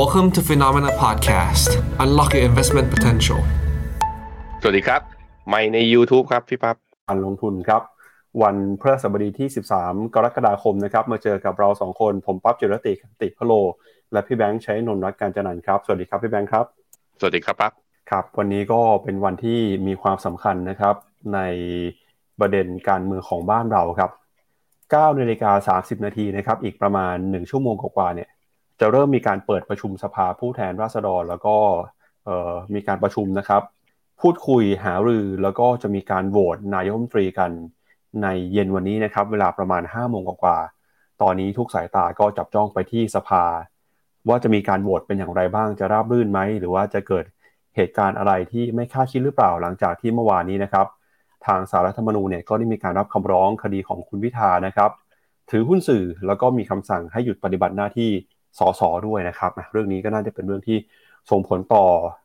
Welcome to Phenomena Podcast Unlock your investment potential สวัสดีครับใหม่ใน YouTube ครับ พี่ปั๊บการลงทุนครับ วันพฤหัสบดีที่ 13 กรกฎาคมนะครับ มาเจอกับเราสองคน ผมปั๊บจิรติติพโล และพี่แบงค์ใช้นนรักการจันนันครับ สวัสดีครับพี่แบงค์ครับ สวัสดีครับปั๊บครับ วันนี้ก็เป็นวันที่มีความสำคัญนะครับ ในประเด็นการเมืองของบ้านเราครับ9นาฬิกา30 นาทีนะครับ อีกประมาณ 1 ชั่วโมงกว่าเนี่ย จะเริ่มมีการเปิดประชุมสภาผู้แทนราษฎร แล้วก็มีการประชุมนะครับ พูดคุยหารือแล้วก็จะมีการโหวตนายกรัฐมนตรีกันในเย็นวันนี้นะครับ เวลาประมาณ5โมงกว่า ตอนนี้ทุกสายตาก็จับจ้องไปที่สภา ว่าจะมีการโหวตเป็นอย่างไรบ้างจะราบรื่นไหม หรือว่าจะเกิดเหตุการณ์อะไรที่ไม่คาดคิดหรือเปล่าหลังจากที่เมื่อวานนี้นะครับ ทางสารรัฐธรรมนูญเนี่ยก็ได้มีการรับคำร้องคดีของคุณพิธานะครับ ถือหุ้นสื่อแล้วก็มีคำสั่งให้หยุดปฏิบัติหน้าที่ สสด้วยนะครับเรื่องนี้ก็น่าจะเป็นเรื่องที่ส่งผลต่อ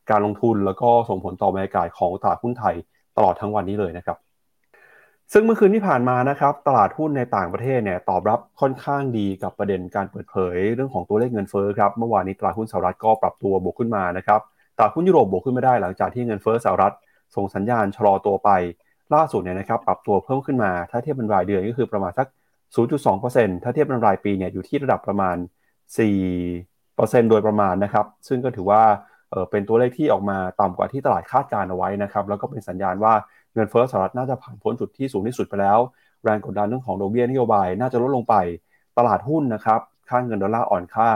การลงทุน แล้วก็ส่งผลต่อบรรยากาศของตลาดหุ้นไทยตลอดทั้งวันนี้เลยนะครับ ซึ่งเมื่อคืนที่ผ่านมานะครับ ตลาดหุ้นในต่างประเทศเนี่ยตอบรับค่อนข้างดีกับประเด็นการเปิดเผย เรื่องของตัวเลขเงินเฟ้อครับเมื่อวานนี้ตลาดหุ้นสหรัฐก็ปรับตัวบวกขึ้นมานะครับตลาดหุ้นยุโรปบวกขึ้นไม่ได้หลังจากที่เงินเฟ้อสหรัฐส่งสัญญาณชะลอตัวไปล่าสุดเนี่ยนะครับปรับตัวเพิ่มขึ้นมา ถ้าเทียบเป็นรายเดือนก็คือประมาณสัก 0.2%ถ้าเทียบเป็นรายปีเนี่ยอยู่ที่ระดับประมาณ 4%โดยประมาณนะครับ ซึ่งก็ถือว่าเเป็นตัวเลขที่ออกมาต่ำกว่าที่ตลาดคาดการเอาไว้นะครับ แล้วก็เป็นสัญญาณว่าเงินเฟ้อสหรัฐน่าจะผ่านพ้นจุดที่สูงที่สุดไปแล้ว แรงกดดันเรื่องของดอกเบี้ยนโยบายน่าจะลดลงไป ตลาดหุ้นนะครับ ค่าเงินดอลลาร์อ่อนค่า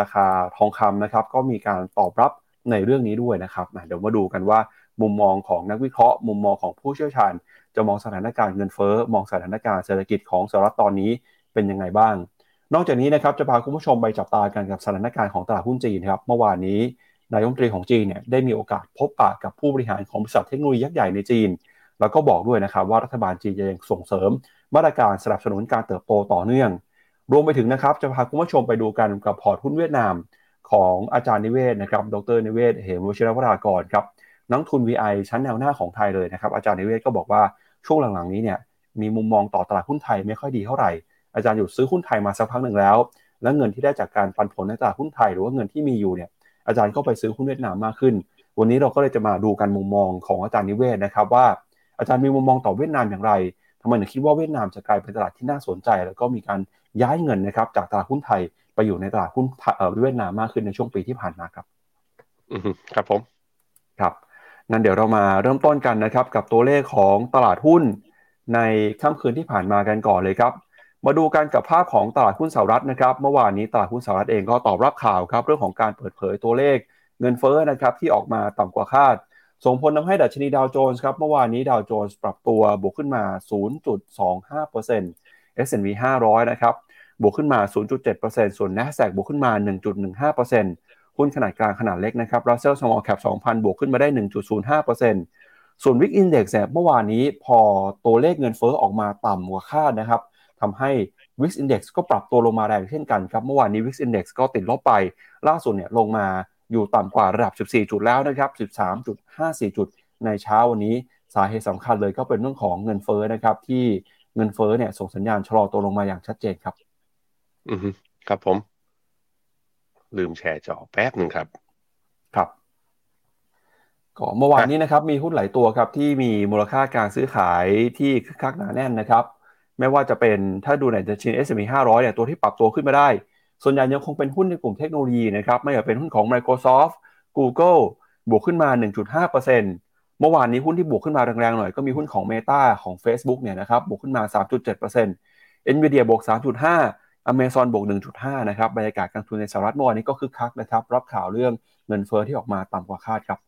ราคาทองคำนะครับ ก็มีการตอบรับในเรื่องนี้ด้วยนะครับ เดี๋ยวมาดูกันว่ามุมมองของนักวิเคราะห์ มุมมองของผู้เชี่ยวชาญ จะมองสถานการณ์เงินเฟ้อ มองสถานการณ์เศรษฐกิจของสหรัฐตอนนี้เป็นยังไงบ้าง นอกจากนี้นะครับจะพาคุณผู้ชมไปจับตากันกับสถานการณ์ของตลาดหุ้นจีนครับเมื่อวานนี้นายกรัฐมนตรีของจีนเนี่ยได้มีโอกาสพบปะกับผู้บริหารของบริษัทเทคโนโลยียักษ์ใหญ่ในจีน แล้วก็บอกด้วยนะครับว่ารัฐบาลจีนจะยังส่งเสริม มาตรการสนับสนุนการเติบโตต่อเนื่อง รวมไปถึงนะครับจะพาคุณผู้ชมไปดูกันกับพอร์ตหุ้นเวียดนามของอาจารย์นิเวศนะครับ ดรนิเวศเหมวชิรวรากรครับนักทุน VI ชั้นแนวหน้าของไทยเลยนะครับอาจารย์นิเวศก็บอกว่าช่วงหลังๆนี้เนี่ยมีมุมมองต่อตลาดหุ้นไทยไม่ค่อยดีเท่าไหร่ อาจารย์อยู่ซื้อหุ้นไทยมาสักพักหนึ่งแล้ว และเงินที่ได้จากการปันผลในตลาดหุ้นไทย หรือว่าเงินที่มีอยู่เนี่ยอาจารย์ก็ไปซื้อหุ้นเวียดนามมากขึ้น วันนี้เราก็เลยจะมาดูกันมุมมองของอาจารย์นิเวศนะครับว่าอาจารย์มีมุมมองต่อเวียดนามอย่างไรทำไมถึงคิดว่าเวียดนามจะกลายเป็นตลาดที่น่าสนใจ แล้วก็มีการย้ายเงินนะครับจากตลาดหุ้นไทยไปอยู่ในตลาดหุ้นเวียดนามมากขึ้นในช่วงปีที่ผ่านมาครับอืครับผมครับงั้นเดี๋ยวเรามาเริ่มต้นกันนะครับ กับตัวเลขของตลาดหุ้นในค่ำคืนที่ผ่านมากันก่อนเลยครับ มาดูกันกับภาพของตลาดหุ้นสหรัฐนะครับ เมื่อวานนี้ตลาดหุ้นสหรัฐเองก็ตอบรับข่าวครับเรื่องของการเปิดเผยตัวเลขเงินเฟ้อนะครับที่ออกมาต่ำกว่าคาด ส่งผลทำให้ดัชนีดาวโจนส์ครับเมื่อวานนี้ดาวโจนส์ปรับตัวบวกขึ้นมา 0.25% S&P 500 นะครับบวกขึ้นมา 0.7%ส่วน NASDAQ บวกขึ้นมา 1.15%หุ้นขนาดกลางขนาดเล็กนะครับ Russell Small Cap 2,000 บวกขึ้นมาได้ 1.05%ส่วน VIX Index เนี่ยเมื่อวานนี้พอตัวเลขเงินเฟ้อออกมาต่ำกว่าคาดนะครับ ทำให้ VIX Index ก็ปรับตัวลงมาแรงเช่นกันครับเมื่อวานนี้ VIX Index ก็ติดลบไปล่าสุดเนี่ยลงมาอยู่ต่ำกว่าระดับ 14 จุดแล้วนะครับ 13.54 จุดในเช้าวันนี้สาเหตุสำคัญเลยก็เป็นเรื่องของเงินเฟ้อนะครับ ที่เงินเฟ้อเนี่ยส่งสัญญาณชะลอตัวลงมาอย่างชัดเจนครับ อือครับผม ลืมแชร์จอแป๊บหนึ่งครับ ครับก็เมื่อวานนี้นะครับมีหุ้นหลายตัวครับที่มีมูลค่าการซื้อขายที่คึกคักหนาแน่นนะครับ ไม่ว่าจะเป็นถ้าดูในดัชนี S&P 500เนี่ยตัวที่ปรับตัวขึ้นมาได้ ส่วนใหญ่ยังคงเป็นหุ้นในกลุ่มเทคโนโลยีนะครับไม่ว่าเป็นหุ้นของ Microsoft Google บวกขึ้นมา 1.5%เมื่อวานนี้หุ้นที่บวกขึ้นมาแรงๆหน่อยก็มีหุ้นของ Meta ของ Facebook เนี่ยนะครับบวกขึ้นมา 3.7% Nvidia บวก 3.5 Amazon บวก 1.5 นะครับบรรยากาศการทุนในสหรัฐเมื่อวานนี้ก็คึกคักนะครับรับข่าวเรื่องเงินเฟอ้อที่ออกมาต่ำกว่าคาดครับ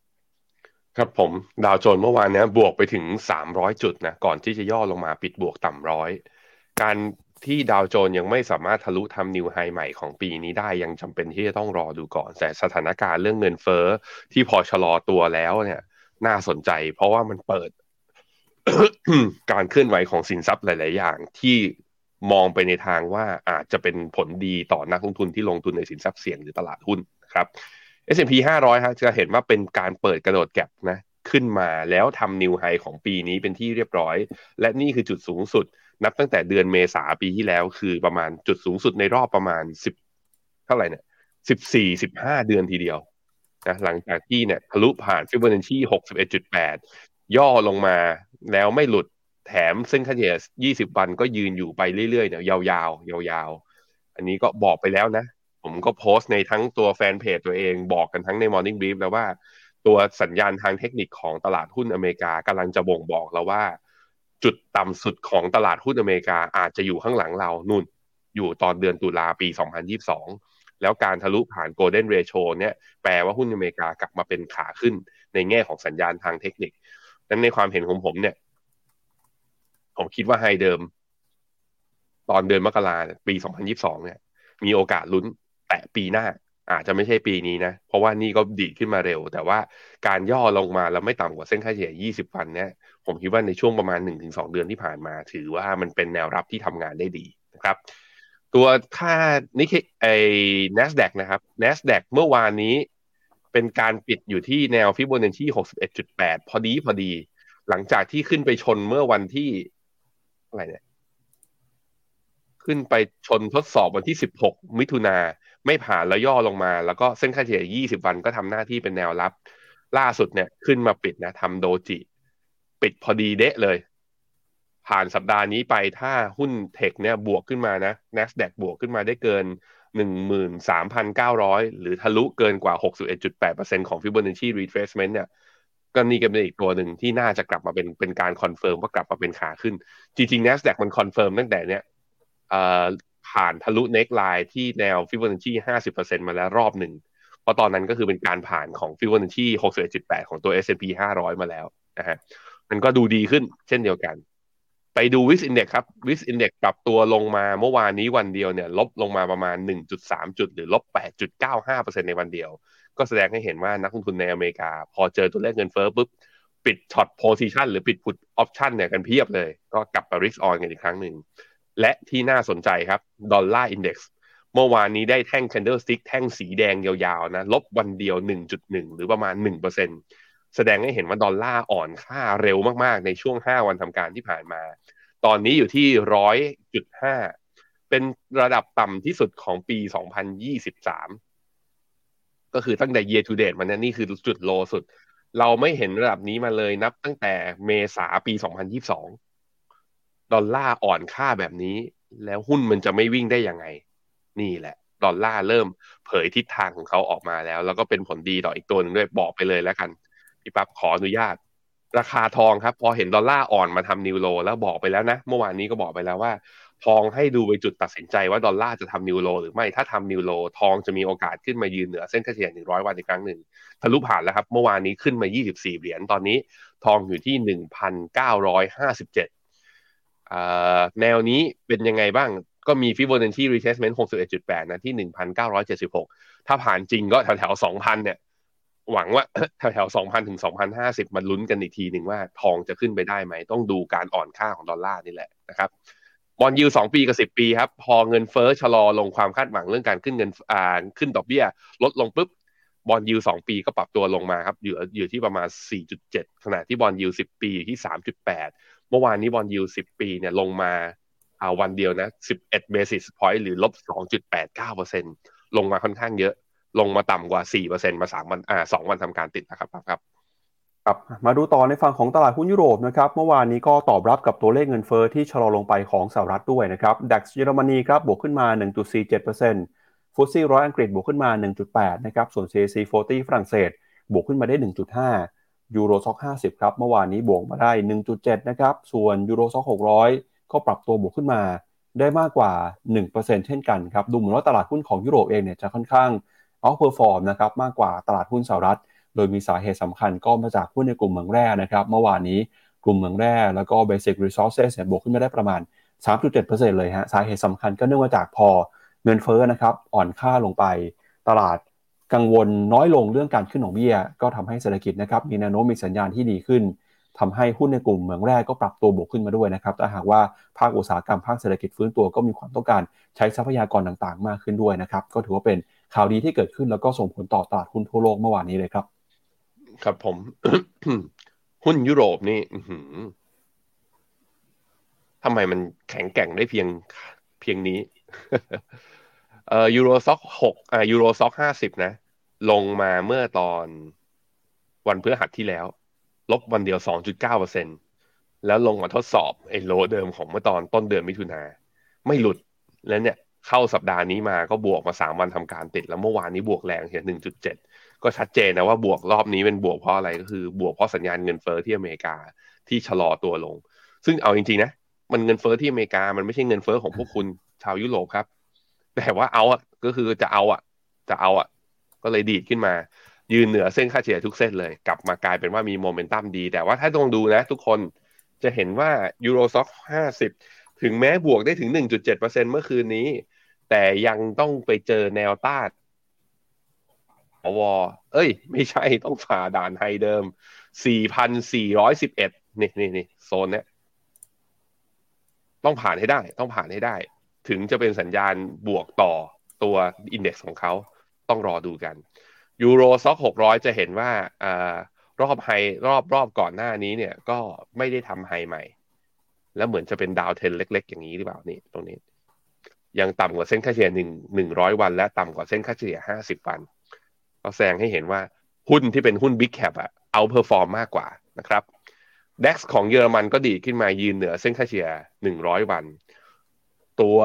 ครับผมดาวโจนเมื่อวานนี้บวกไปถึง 300 จุดนะก่อนที่จะย่อลงมาปิดบวกต่ำร้อย การที่ดาวโจนยังไม่สามารถทะลุทำนิวไฮใหม่ของปีนี้ได้ยังจำเป็นที่จะต้องรอดูก่อน แต่สถานการณ์เรื่องเงินเฟ้อที่พอชะลอตัวแล้วเนี่ย น่าสนใจ เพราะว่ามันเปิด การเคลื่อนไหวของสินทรัพย์หลาย ๆ อย่างที่มองไปในทางว่าอาจจะเป็นผลดีต่อนักลงทุนที่ลงทุนในสินทรัพย์เสี่ยงหรือตลาดหุ้นครับ S&P 500ฮะจะเห็นว่าเป็นการเปิดกระโดดแก็บนะขึ้นมาแล้วทำนิวไฮของปีนี้เป็นที่เรียบร้อย และนี่คือจุดสูงสุด นับตั้งแต่เดือนเมษาปีที่แล้ว คือประมาณจุดสูงสุดในรอบประมาณสิบเท่าไหร่เนี่ยสิบสี่สิบห้าเดือนทีเดียวนะหลังจากที่เนี่ยทะลุผ่านฟิบเบอนัชชีหกสิบเอ็ดจุดแปดย่อลงมาแล้วไม่หลุดแถมเส้นค่าเฉลี่ยยี่สิบวันก็ยืนอยู่ไปเรื่อยๆเนี่ยยาวๆ ยาวๆ อันนี้ก็บอกไปแล้วนะ ผมก็โพสต์ในทั้งตัวแฟนเพจตัวเองบอกกันทั้งใน Morning Brief แล้วว่า ตัวสัญญาณทางเทคนิคของตลาดหุ้นอเมริกากำลังจะบ่งบอกแล้วว่า จุดต่ำสุดของตลาดหุ้นอเมริกาอาจจะอยู่ข้างหลังเรานุ่น อยู่ตอนเดือนตุลาปี 2022 แล้วการทะลุผ่าน Golden Ratio เนี่ยแปลว่าหุ้นอเมริกากลับมาเป็นขาขึ้นในแง่ของสัญญาณทางเทคนิคนั้นในความเห็นของผมเนี่ย ผมคิดว่าไฮเดิม ตอนเดือนมกราปี 2022 เนี่ย มีโอกาสลุ้นแตะปีหน้า อาจจะไม่ใช่ปีนี้นะ เพราะว่านี่ก็ดีดขึ้นมาเร็ว แต่ว่าการย่อลงมาแล้วไม่ต่ำกว่าเส้นค่าเฉลี่ย 20 วันเนี่ยผมคิดว่าในช่วงประมาณ 1-2 เดือนที่ผ่านมา ถือว่ามันเป็นแนวรับที่ทำงานได้ดีนะครับตัวค่านิเคไอ้ NASDAQ นะครับ NASDAQ เมื่อวานนี้เป็นการปิดอยู่ที่แนวฟิโบนัชชี61.8 พอดีพอดี หลังจากที่ขึ้นไปชนเมื่อวันที่อะไรเนี่ย ขึ้นไปชนทดสอบวันที่ 16 มิถุนา ไม่ผ่านแล้วย่อลงมา แล้วก็เส้นค่าเฉลี่ย 20 วันก็ทำหน้าที่เป็นแนวรับ ล่าสุดเนี่ยขึ้นมาปิดนะทำโดจิ ปิดพอดีเดะเลย ผ่านสัปดาห์นี้ไปถ้าหุ้นเทคเนี่ยบวกขึ้นมานะ NASDAQ บวกขึ้นมาได้เกิน 13,900 หรือทะลุเกินกว่า 61.8%ของ Fibonacci retracement เนี่ยก็นี่ก็เป็นอีกตัวหนึ่งที่น่าจะกลับมาเป็นเป็นการ confirm ว่ากลับมาเป็นขาขึ้น จริงๆ NASDAQ มัน confirm ตั้งแต่เนี้ย ผ่านทะลุ neckline ที่แนว Fibonacci 50%มาแล้วรอบหนึ่ง เพราะตอนนั้นก็คือเป็นการผ่านของ Fibonacci 61.8 ของตัว S&P 500 มาแล้วนะฮะมันก็ดูดีขึ้นเช่นเดียวกัน ไปดู VIX Index ครับ VIX Index ปรับตัวลงมาเมื่อวานนี้วันเดียวเนี่ย ลบลงมาประมาณ 1.3 จุด หรือลบ 8.95%ในวันเดียว ก็แสดงให้เห็นว่านักลงทุนในอเมริกา พอเจอตัวเลขเงินเฟ้อปุ๊บปิด short position หรือปิด put option เนี่ยกันเพียบเลย ก็กลับมา risk on กันอีกครั้งหนึ่ง และที่น่าสนใจครับ Dollar Index เมื่อวานนี้ได้แท่ง candlestick แท่งสีแดงยาวๆนะลบวันเดียว 1.1 หรือประมาณ 1%แสดงให้เห็นว่าดอลลาร์อ่อนค่าเร็วมากๆ ในช่วง 5 วันทำการที่ผ่านมา ตอนนี้อยู่ที่ร้อยจุดห้าเป็นระดับต่ำที่สุดของปี 2023 ก็คือตั้งแต่ year to date มันนี่คือจุดโลสุด เราไม่เห็นระดับนี้มาเลยนับตั้งแต่เมษาปี 2022 ดอลลาร์อ่อนค่าแบบนี้ แล้วหุ้นมันจะไม่วิ่งได้ยังไง นี่แหละ ดอลลาร์เริ่มเผยทิศทางของเขาออกมาแล้ว แล้วก็เป็นผลดีต่ออีกตัวหนึ่งด้วยบอกไปเลยแล้วกันพี่ปั๊บขออนุญาต ราคาทองครับ พอเห็นดอลลาร์อ่อนมาทำ new low แล้วบอกไปแล้วนะ เมื่อวานนี้ก็บอกไปแล้วว่า ทองให้ดูไปจุดตัดสินใจว่าดอลลาร์จะทำ new low หรือไม่ถ้าทำ new low ทองจะมีโอกาสขึ้นมายืนเหนือเส้นค่าเฉลี่ย100 วันอีกครั้งหนึ่งทะลุผ่านแล้วครับ เมื่อวานนี้ขึ้นมา 24 เหรียญตอนนี้ ทองอยู่ที่ 1,957 แนวนี้เป็นยังไงบ้างก็มี Fibonacci retracement 61.8 นะที่ 1,976 ถ้าผ่านจริงก็แถวแถว2,000 เนี่ย หวังว่าแถวแถว2,000 ถึง 2,050 มันลุ้นกันอีกทีหนึ่งว่าทองจะขึ้นไปได้ไหม ต้องดูการอ่อนค่าของดอลลาร์นี่แหละนะครับ bond yield สองปีกับสิบปีครับ พอเงินเฟ้อชะลอลงความคาดหวังเรื่องการขึ้นเงินอ่าขึ้นดอกเบี้ย ลดลงปุ๊บ bond yield สองปีก็ปรับตัวลงมาครับ อยู่อยู่ที่ประมาณ 4.7 ขณะที่ bond yield สิบปีอยู่ที่ 3.8เมื่อวานนี้ bond yield สิบปีเนี่ยลงมาอ่าวันเดียวนะ 11 basis point หรือลบ 2.89%ลงมาค่อนข้างเยอะ ลงมาต่ำกว่า 4%มา 3 วัน อ่า 2 วันทำการติดนะครับครับ ครับ มาดูต่อในฝั่งของตลาดหุ้นยุโรปนะครับ เมื่อวานนี้ก็ตอบรับกับตัวเลขเงินเฟอ้อที่ชะลอลงไปของสหรัฐด้วยนะครับดัคเยอรมนีครับ บวกขึ้นมา 1.47%ฟุตซี่ร้อยอังกฤษบวกขึ้นมา 1.8 นะครับ ส่วน CAC 40 ฝรั่งเศส บวกขึ้นมาได้ 1.5 ยูโรซ็อก50ครับ เมื่อวานนี้บวกมาได้ 1.7 นะครับ ส่วน Euro Stoxx 600ก็ปรับตัวบวกขึ้นมา ได้มากกว่า 1%เช่นกันครับ ดูเหมือนว่าตลาดหุ้นของยุโรปเองเนี่ยจะค่อนข้าง outperform นะครับ มากกว่าตลาดหุ้นสหรัฐ โดยมีสาเหตุสำคัญก็มาจากหุ้นในกลุ่มเหมืองแร่นะครับ เมื่อวานนี้กลุ่มเหมืองแร่แล้วก็ Basic Resources เนี่ยบวกขึ้นมาได้ประมาณ 3.7%เลยฮะ สาเหตุสำคัญก็เนื่องมาจากพอเงินเฟ้อนะครับอ่อนค่าลงไป ตลาด กังวลน้อยลงเรื่องการขึ้นดอกเบี้ย ก็ทำให้เศรษฐกิจนะครับมีแนวโน้มมีสัญญาณที่ดีขึ้นทำให้หุ้นในกลุ่มเหมืองแร่ก็ปรับตัวบวกขึ้นมาด้วยนะครับแต่หากว่าภาคอุตสาหกรรมภาคเศรษฐกิจฟื้นตัวก็มีความต้องการใช้ทรัพยากรต่างๆ มากขึ้นด้วยนะครับก็ถือว่าเป็นข่าวดีที่เกิดขึ้นแล้วก็ส่งผลต่อตลาดหุ้นทั่วโลกเมื่อวานนี้เลยครับ ครับผม หุ้นยุโรปนี่ทำไมมันแข็งแกร่งได้เพียงเพียงนี้ เอ่อยูโรซ็อกหกอ่ายูโรซ็อกห้าสิบนะ ลงมาเมื่อตอนวันพฤหัสที่แล้ว ลบวันเดียวสองจุดเก้าเปอร์เซ็นแล้วลงมาทดสอบไอ้โลเดิมของเมื่อตอนต้นเดือนมิถุนาไม่หลุดแล้วเนี่ยเข้าสัปดาห์นี้มาก็บวกมาสามวันทำการติด แล้วเมื่อวานนี้บวกแรงเห็นหนึ่งจุดเจ็ดก็ชัดเจนนะว่าบวกรอบนี้เป็นบวกเพราะอะไรก็คือบวกเพราะสัญญาณเงินเฟ้อที่อเมริกาที่ชะลอตัวลง ซึ่งเอาจริงๆนะมันเงินเฟ้อที่อเมริกามันไม่ใช่เงินเฟ้อของพวกคุณชาวยุโรปครับ แต่ว่าเอาอะก็คือจะเอาอะ จะเอาอะ ก็เลยดีดขึ้นมา ยืนเหนือเส้นค่าเฉลี่ยทุกเส้นเลย กลับมากลายเป็นว่ามีโมเมนตัมดี แต่ว่าถ้าต้องดูนะทุกคนจะเห็นว่า Euro Stoxx ห้าสิบถึงแม้บวกได้ถึงหนึ่งจุดเจ็ดเปอร์เซ็นต์เมื่อคืนนี้ แต่ยังต้องไปเจอแนวต้านอวเอ้ย ไม่ใช่ต้องฝ่าด่าน high เดิม 4,411 นี่นี่นี่โซนเนี้ยต้องผ่านให้ได้ ต้องผ่านให้ได้ ถึงจะเป็นสัญญาณบวกต่อตัวอินเด็กซ์ของเขา ต้องรอดูกันยูโรซ็อก600จะเห็นว่าอรอบไฮรอบรอบก่อนหน้านี้เนี่ยก็ไม่ได้ทำไฮใหม่ แล้วเหมือนจะเป็นดาวเทนเล็ก ๆ อย่างนี้หรือเปล่านี่ตรงนี้ ยังต่ำกว่าเส้นค่าเฉลี่ยหนึ่งหนึ่งร้อยวัน และต่ำกว่าเส้นค่าเฉลี่ยห้าสิบวัน ก็แสดงให้เห็นว่าหุ้นที่เป็นหุ้น big cap อะ outperform มากกว่านะครับ DAX ของเยอรมันก็ดีขึ้นมายืนเหนือเส้นค่าเฉลี่ย100 วัน ตัว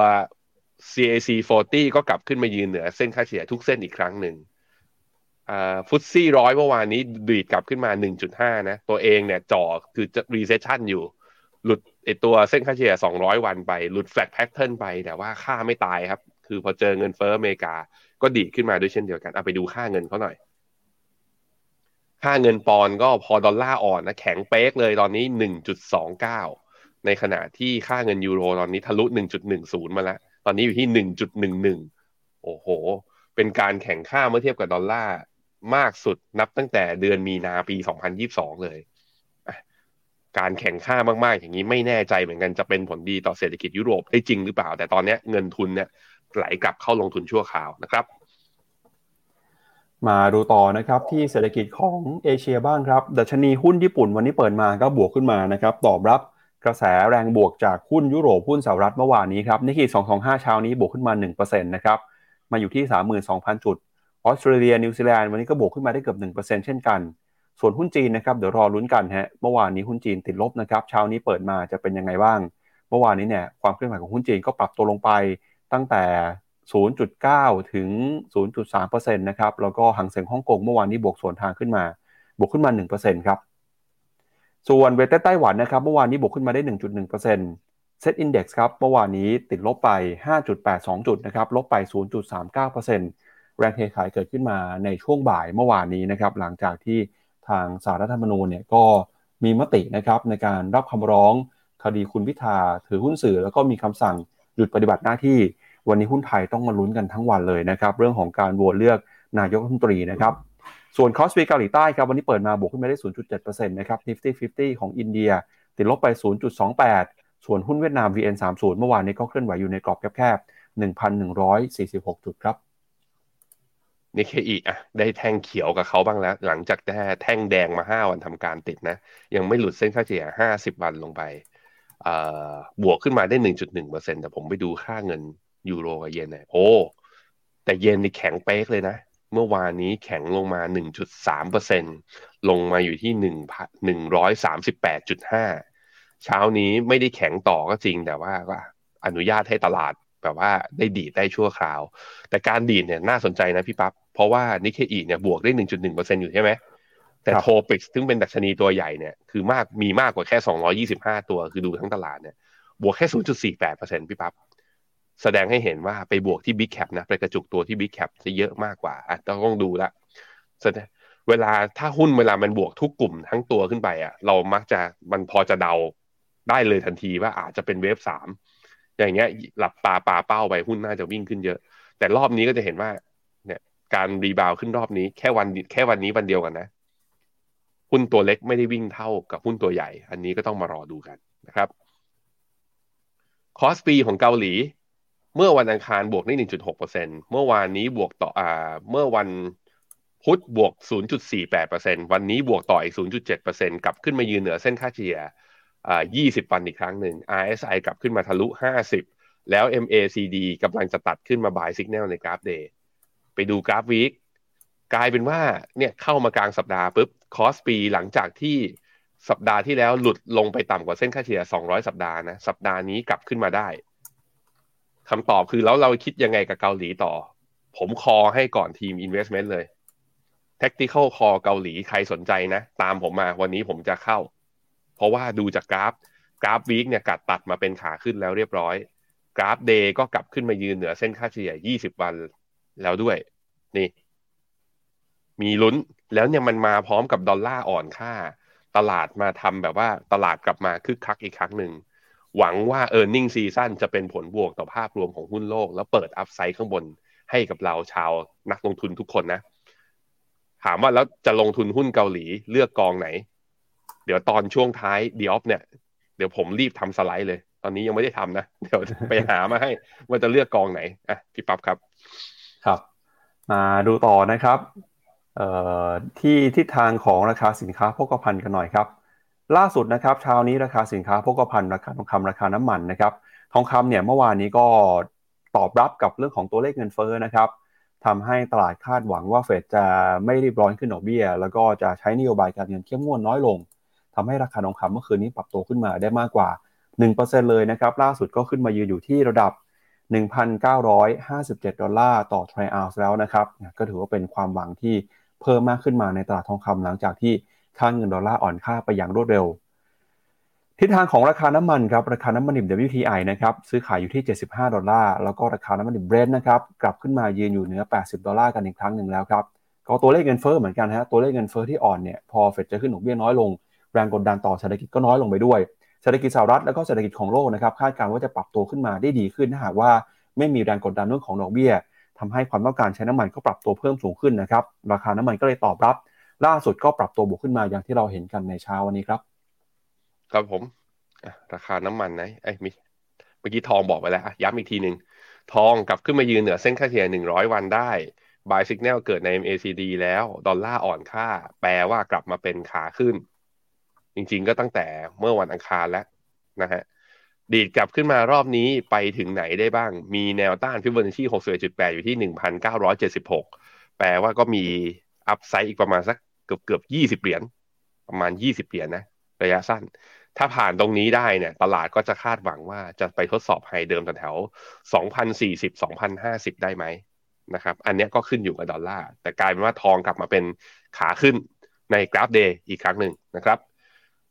CAC 40 ก็กลับขึ้นมายืนเหนือเส้นค่าเฉลี่ยทุกเส้นอีกครั้งหนึ่ง FTSE ร้อยเมื่อวานนี้ดีดกลับขึ้นมา 1.5 นะ ตัวเองเนี่ยจ่อคือจะ recession อยู่ หลุดไอตัวเส้นค่าเฉลี่ย 200 วันไป หลุด flat pattern ไป แต่ว่าฆ่าไม่ตายครับ คือพอเจอเงินเฟ้ออเมริกา ก็ดีดขึ้นมาด้วยเช่นเดียวกันเอาไปดูค่าเงินเขาหน่อย ค่าเงินปอนก็พอดอลลาร์อ่อนนะแข็งเป๊กเลยตอนนี้ 1.29 ในขณะที่ค่าเงินยูโรตอนนี้ทะลุ 1.10 มาแล้ว อนนี้อยู่ที่1.11โอ้โห เป็นการแข่งค่าเมื่อเทียบกับดอลลาร์มากสุดนับตั้งแต่เดือนมีนาปี2022เลย การแข่งค่ามากๆ อย่างนี้ไม่แน่ใจเหมือนกันจะเป็นผลดีต่อเศรษฐกิจยุโรปได้จริงหรือเปล่า แต่ตอนนี้เงินทุนเนี่ยไหลกลับเข้าลงทุนชั่วคราวนะครับ มาดูต่อนะครับที่เศรษฐกิจของเอเชียบ้างครับดัชนีหุ้นญี่ปุ่นวันนี้เปิดมาก็บวกขึ้นมานะครับตอบรับ กระแสแรงบวกจากหุ้นยุโรปหุ้นสหรัฐเมื่อวานนี้ครับนิกเกิ225 เช้านี้บวกขึ้นมา 1%นะครับ มาอยู่ที่ 32,000 จุด ออสเตรเลีย นิวซีแลนด์วันนี้ก็บวกขึ้นมาได้เกือบ 1%เช่นกัน ส่วนหุ้นจีนนะครับ เดี๋ยวรอลุ้นกันฮะ เมื่อวานนี้หุ้นจีนติดลบนะครับ เช้านี้เปิดมาจะเป็นยังไงบ้าง เมื่อวานนี้เนี่ยความเคลื่อนไหวของหุ้นจีนก็ปรับตัวลงไปตั้งแต่ 0.9 ถึง 0.3%นะครับ แล้วก็หังเสียงฮ่องกงเมื่อวานนี้บวกส่วนทางขึ้นมา บวกขึ้นมา 1%ครับ ส่วนเวทไต้หวันนะครับเมื่อวานนี้บวกขึ้นมาได้ 1.1%เซ็ตอินดี x ครับเมื่อวานนี้ติดลบไป 5.82 จุดนะครับลบไป 0.39%แรงเทขายเกิดขึ้นมาในช่วงบ่ายเมื่อวานนี้นะครับหลังจากที่ทางสารรัฐธรรมนูญเนี่ยก็มีมตินะครับในการรับคำร้องคดีคุณพิธาถือหุ้นสื่อ แล้วก็มีคำสั่งหยุดปฏิบัติหน้าที่ วันนี้หุ้นไทยต้องมาลุ้นกันทั้งวันเลยนะครับเรื่องของการโหวตเลือกนายกรัฐมนตรีนะครับ ส่วน KOSPI เกาหลีใต้ครับวันนี้เปิดมาบวกขึ้นมาได้ 0.7%นะครับ Nifty 50 ของอินเดีย ติดลบไป 0.28 ส่วนหุ้นเวียดนาม VN30 เมื่อวานนี้ก็เคลื่อนไหวอยู่ในกรอบแคบๆ1,146 จุดครับนิเคอีอะได้แท่งเขียวกับเขาบ้างแล้ว หลังจากได้แท่งแดงมา 5 วันทำการติดนะ ยังไม่หลุดเส้นค่าเฉลี่ย 50 วันลงไปบวกขึ้นมาได้ 1.1%แต่ผมไปดูค่าเงินยูโรกับเยนเนี่ยโอ้แต่เยนนี่แข็งเป๊กเลยนะ เมื่อวานนี้แข็งลงมา 1.3%ลงมาอยู่ที่ 1,138.5 เช้านี้ไม่ได้แข็งต่อก็จริง แต่ว่าก็อนุญาตให้ตลาดแบบว่าได้ดีดได้ชั่วคราว แต่การดีดเนี่ยน่าสนใจนะพี่ปับ๊บ เพราะว่านิเคอีเนี่ยบวกได้ 1.1%อยู่ใช่ไหม แต่โทปิกซึ่งเป็นดัชนีตัวใหญ่เนี่ยคือมากมีมากกว่าแค่ 225 ตัวคือดูทั้งตลาดเนี่ยบวกแค่ 0.48%พี่ปับ๊บ แสดงให้เห็นว่าไปบวกที่ Big Cap นะ ไปกระจุกตัวที่ Big Cap จะเยอะมากกว่าอะต้องดูละเวลาถ้าหุ้นเวลามันบวกทุกกลุ่มทั้งตัวขึ้นไปอะเรามักจะมันพอจะเดาได้เลยทันทีว่าอาจจะเป็นเวฟสามอย่างเงี้ยหลับตาปาเป้าไปหุ้นน่าจะวิ่งขึ้นเยอะ แต่รอบนี้ก็จะเห็นว่าเนี่ยการ rebound ขึ้นรอบนี้แค่วันแค่วันนี้วันเดียวกันนะ หุ้นตัวเล็กไม่ได้วิ่งเท่ากับหุ้นตัวใหญ่ อันนี้ก็ต้องมารอดูกันนะครับ KOSPI ของเกาหลี เมื่อวันอังคารบวกได้ 1.6%เมื่อวานนี้บวกต่ออ่าเมื่อวันพุธบวก 0.48%วันนี้บวกต่ออีก 0.7%กลับขึ้นมายืนเหนือเส้นค่าเฉลี่ยอ่า20 วันอีกครั้งหนึ่ง RSI กลับขึ้นมาทะลุ 50 แล้ว MACD กำลังจะตัดขึ้นมา buy signal ในกราฟ day ไปดูกราฟ week กลายเป็นว่าเนี่ยเข้ามากลางสัปดาห์ปุ๊บคอสปีหลังจากที่สัปดาห์ที่แล้วหลุดลงไปต่ำกว่าเส้นค่าเฉลี่ย 200 สัปดาห์นะ สัปดาห์นี้กลับขึ้นมาได้ คำตอบคือแล้วเราคิดยังไงกับเกาหลีต่อ ผมคอให้ก่อนทีม investment เลย tactical call เกาหลีใครสนใจนะ ตามผมมาวันนี้ผมจะเข้า เพราะว่าดูจากกราฟกราฟ week เนี่ยกัดตัดมาเป็นขาขึ้นแล้วเรียบร้อย กราฟ day ก็กลับขึ้นมายืนเหนือเส้นค่าเฉลี่ย 20 วันแล้วด้วย นี่ มีลุ้นแล้วเนี่ยมันมาพร้อมกับดอลลาร์อ่อนค่า ตลาดมาทำแบบว่าตลาดกลับมาคึกคักอีกครั้งหนึ่ง หวังว่า e a r n i n g ซีซั่นจะเป็นผลบวกต่อภาพรวมของหุ้นโลก แล้วเปิด upside ข้างบนให้กับเราชาวนักลงทุนทุกคนนะ ถามว่าแล้วจะลงทุนหุ้นเกาหลีเลือกกองไหน เดี๋ยวตอนช่วงท้ายดีออฟเนี่ย เดี๋ยวผมรีบทำสไลด์เลย ตอนนี้ยังไม่ได้ทำนะ เดี๋ยวไปหามาให้ ว่าจะเลือกกองไหนอะพี่ปั๊บครับ ครับ มาดูต่อนะครับเอ่อที่ทิศทางของราคาสินค้าโภคภัณฑ์กันหน่อยครับ ล่าสุดนะครับเช้านี้ราคาสินค้าโภคภัณฑ์ราคาทองคำราคาน้ำมันนะครับทองคำเนี่ยเมื่อวานนี้ก็ตอบรับกับเรื่องของตัวเลขเงินเฟ้อนะครับทำให้ตลาดคาดหวังว่าเฟดจะไม่รีบร้อนขึ้นดอกเบี้ย แล้วก็จะใช้นโยบายการเงินเข้มงวดน้อยลงทำให้ราคาทองคำเมื่อคืนนี้ปรับตัวขึ้นมาได้มากกว่า 1%เลยนะครับล่าสุดก็ขึ้นมายืนอยู่ที่ระดับ 1,957 ดอลลาร์ต่อทรัลล์แล้วนะครับก็ถือว่าเป็นความหวังที่เพิ่มมากขึ้นมาในตลาดทองคำหลังจากที่ ค่าเงินดอลลาร์อ่อนค่าไปอย่างรวดเร็ว ทิศทางของราคาน้ำมันครับ ราคาน้ำมันดิบ WTI นะครับ ซื้อขายอยู่ที่ 75 ดอลลาร์ แล้วก็ราคาน้ำมันดิบเบรนท์นะครับ กลับขึ้นมายืนอยู่เหนือ 80 ดอลลาร์กันอีกครั้งหนึ่งแล้วครับ ก็ตัวเลขเงินเฟ้อเหมือนกันฮะ ตัวเลขเงินเฟ้อที่อ่อนเนี่ย พอเฟดจะขึ้นดอกเบี้ยน้อยลง แรงกดดันต่อเศรษฐกิจก็น้อยลงไปด้วย เศรษฐกิจสหรัฐแล้วก็เศรษฐกิจของโลกนะครับ คาดการณ์ว่าจะปรับตัวขึ้นมาได้ดีขึ้นถ้าหากว่าไม่มีแรงกดดันเรื่องของดอกเบี้ยทำให้ความต้องการใช้น้ำมันก็ปรับตัวเพิ่มสูงขึ้นนะครับ ราคาน้ำมันก็เลยตอบรับ ล่าสุดก็ปรับตัวบวกขึ้นมาอย่างที่เราเห็นกันในเช้าวันนี้ครับครับผมราคาน้ำมันนะไอ้มีเมื่อกี้ทองบอกไปแล้วย้ำอีกทีหนึ่งทองกลับขึ้นมายืนเหนือเส้นค่าเฉลี่ยหนึ่งร้อยวันได้บายสัญญาณเกิดใน MACD แล้ว ดอลลาร์อ่อนค่า แปลว่ากลับมาเป็นขาขึ้น จริงๆก็ตั้งแต่เมื่อวันอังคารแล้วนะฮะ ดีดกลับขึ้นมารอบนี้ไปถึงไหนได้บ้าง มีแนวต้านฟิบเอนัชชี61.8 อยู่ที่ 1,976 แปลว่าก็มีอัพไซด์อีกประมาณสัก เกือบเกือบ20เหรียญประมาณ20เหรียญนะระยะสั้น ถ้าผ่านตรงนี้ได้เนี่ย ตลาดก็จะคาดหวังว่าจะไปทดสอบ high เดิมแถว2,040 2,050ได้ไหมนะครับ อันนี้ก็ขึ้นอยู่กับดอลลาร์ แต่กลายเป็นว่าทองกลับมาเป็นขาขึ้นในกราฟ day อีกครั้งหนึ่งนะครับ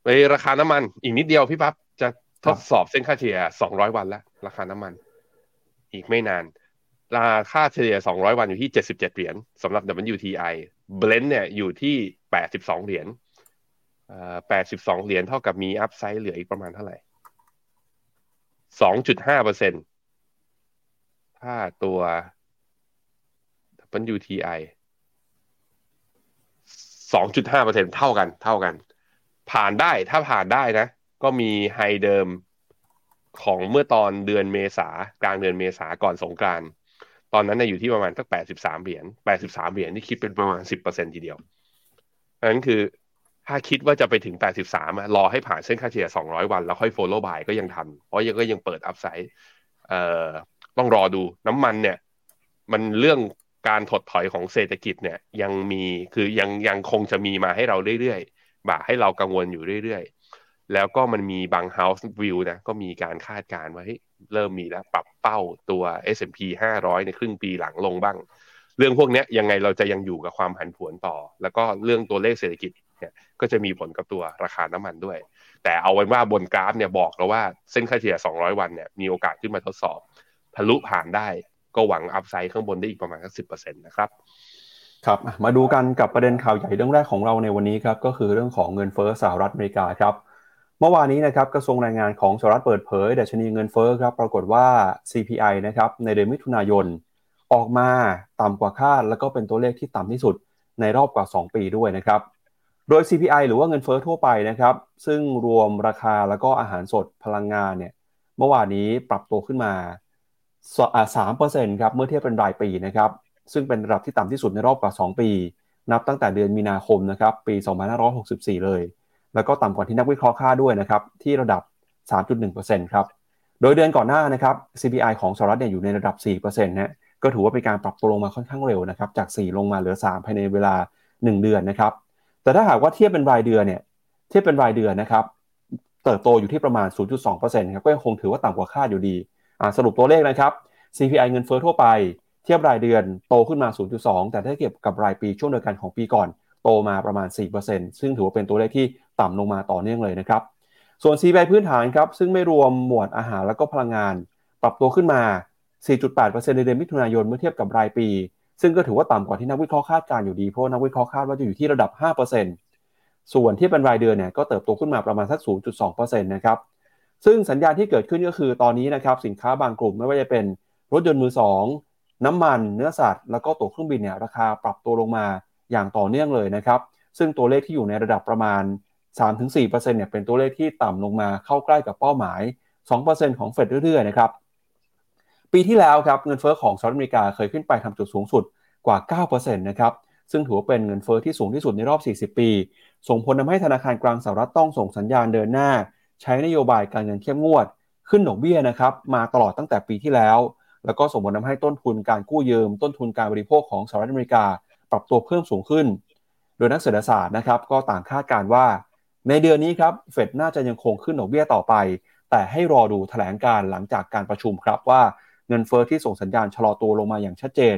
ในราคาน้ำมันอีกนิดเดียวพี่ปั๊บจะทดสอบเส้นค่าเฉลี่ย 200 วันแล้ว ราคาน้ำมัน อีกไม่นาน ราคาเฉลี่ย 200 วันอยู่ที่ 77 เหรียญสำหรับ WTI Blend เนี่ยอยู่ที่82เหรียญ82เหรียญเท่ากับมีอัพไซด์เหลืออีกประมาณเท่าไหร่2.5เปอร์เซ็นถ้าตัว WTI 2.5เปอร์เซ็นเท่ากัน เท่ากัน ผ่านได้ถ้าผ่านได้นะ ก็มีไฮเดิมของเมื่อตอนเดือนเมษากลางเดือนเมษาก่อนสงกรานต ตอนนั้นนอยู่ที่ประมาณสัก83เหรียญ83เหรียญนี่คิดเป็นประมาณ10%ทีเดียวนั้นคือถ้าคิดว่าจะไปถึง 83รอให้ผ่านเส้นค่าเฉลี่ย 200 วัน แล้วค่อย follow by ก็ยังทัน เพราะยังก็ยังเปิดอัพไซด์เอ่อต้องรอดูน้ำมันเนี่ย มันเรื่องการถดถอยของเศรษฐกิจเนี่ย ยังมีคือยังยังคงจะมีมาให้เราเรื่อยๆบ่าให้เรากังวลอยู่เรื่อยๆ แล้วก็มันมีบาง House View นะ ก็มีการคาดการณ์ว่าเเริ่มมีแล้วปรับเป้าตัว S&P 500 ในครึ่งปีหลังลงบ้าง เรื่องพวกนี้ยังไงเราจะยังอยู่กับความผันผวนต่อ แล้วก็เรื่องตัวเลขเศรษฐกิจเนี่ยก็จะมีผลกับตัวราคาน้ำมันด้วย แต่เอาไว้ว่าบนกราฟเนี่ยบอกเราว่าเส้นค่าเฉลี่ย 200 วันเนี่ยมีโอกาสขึ้นมาทดสอบ ทะลุผ่านได้ก็หวังอัพไซด์ข้างบนได้อีกประมาณสักสินะครับครับมาดูกันกับประเด็นข่าวใหญ่เรื่องแรกของเราในวันนี้ครับก็คือเรื่องของเงินเฟ้อสหรัฐอเมริกาครับ เมื่อวานนี้นะครับกระทรวงแรงงานของสหรัฐเปิดเผยดัชนีเงินเฟ้อครับปรากฏว่า CPI นะครับในเดือนมิถุนายน ออกมาต่ำกว่าคาด แล้วก็เป็นตัวเลขที่ต่ำที่สุดในรอบกว่า 2 ปีด้วยนะครับ โดย CPI หรือว่าเงินเฟ้อทั่วไปนะครับ ซึ่งรวมราคาแล้วก็อาหารสดพลังงานเนี่ยเมื่อวานนี้ปรับตัวขึ้นมาสามเปอร์เซ็นต์ครับเมื่อเทียบเป็นรายปีนะครับซึ่งเป็นระดับที่ต่ำที่สุดในรอบกว่า 2 ปี นับตั้งแต่เดือนมีนาคมนะครับปี 2564 เลย แล้วก็ต่ำกว่าที่นักวิเคราะห์คาดด้วยนะครับที่ระดับ 3.1%ครับโดยเดือนก่อนหน้านะครับ CPI ของสหรัฐเนี่ยอยู่ในระดับ 4%นะก็ถือว่าเป็นการปรับตัวลงมาค่อนข้างเร็วนะครับจาก 4 ลงมาเหลือ 3 ภายในเวลา 1 เดือนนะครับแต่ถ้าหากว่าเทียบเป็นรายเดือนเนี่ยเทียบเป็นรายเดือนนะครับเติบโตอยู่ที่ประมาณ 0.2%ครับก็ยังคงถือว่าต่ำกว่าคาดอยู่ดีสรุปตัวเลขนะครับ CPI เงินเฟ้อทั่วไป เทียบรายเดือนโตขึ้นมา 0.2 แต่ถ้าเทียบกับรายปีช่วงเดียวกันของปีก่อน โตมาประมาณ 4%ซึ่งถือว่าเป็นตัวเลขที่ ต่ำลงมาต่อเนื่องเลยนะครับ ส่วน CPI พื้นฐานครับซึ่งไม่รวมหมวดอาหารแล้วก็พลังงาน ปรับตัวขึ้นมา 4.8%ในเดือนมิถุนายนเมื่อเทียบกับรายปี ซึ่งก็ถือว่าต่ำกว่าที่นักวิเคราะห์คาดการอยู่ดีเพราะนักวิเคราะห์คาดว่าจะอยู่ที่ระดับ 5%ส่วนที่เป็นรายเดือนเนี่ยก็เติบโตขึ้นมาประมาณสัก 0.2%นะครับซึ่งสัญญาณที่เกิดขึ้นก็คือตอนนี้นะครับสินค้าบางกลุ่มไม่ว่าจะเป็นรถยนต์มือสองน้ำมัน เนื้อสัตว์ แล้วก็ตั๋วเครื่องบินเนี่ยราคาปรับตัวลงมาอย่างต่อเนื่องเลยนะครับ ซึ่งตัวเลขที่อยู่ในระดับประมาณ 3-4%เนี่ยเป็นตัวเลขที่ต่ำลงมาเข้าใกล้กับเป้าหมาย 2%ของเฟดเรื่อยๆนะครับปีที่แล้วครับเงินเฟอ้อของสหรัฐอเมริกาเคยขึ้นไปทำจุดสูงสุดกว่า 9%นะครับซึ่งถือว่าเป็นเงินเฟอ้อที่สูงที่สุดในรอบ 40 ปี ส่งผลทาให้ธนาคารกลางสหรัฐต้องส่งสัญญาณเดินหน้า ใช้นโยบายการเงินเข้มงวด ขึ้นดอกเบี้ยนะครับมาตลอดตั้งแต่ปีที่แล้ว แล้วก็ส่งผลทาให้ต้นทุนการกู้ยืม ต้นทุนการบริโภคของสหรัฐอเมริกา ปรับตัวเพิ่มสูงขึ้น โดยนักเศรษฐศาสตร์นะครับก็ต่างคาดการว่า ในเดือนนี้ครับเฟดน่าจะยังคงขึ้นดอกเบี้ยต่อไป แต่ให้รอดูแถลงการหลังจากการประชุมครับว่าเงินเฟอ้อที่ส่งสัญญาณชะลอตัวลงมาอย่างชัดเจน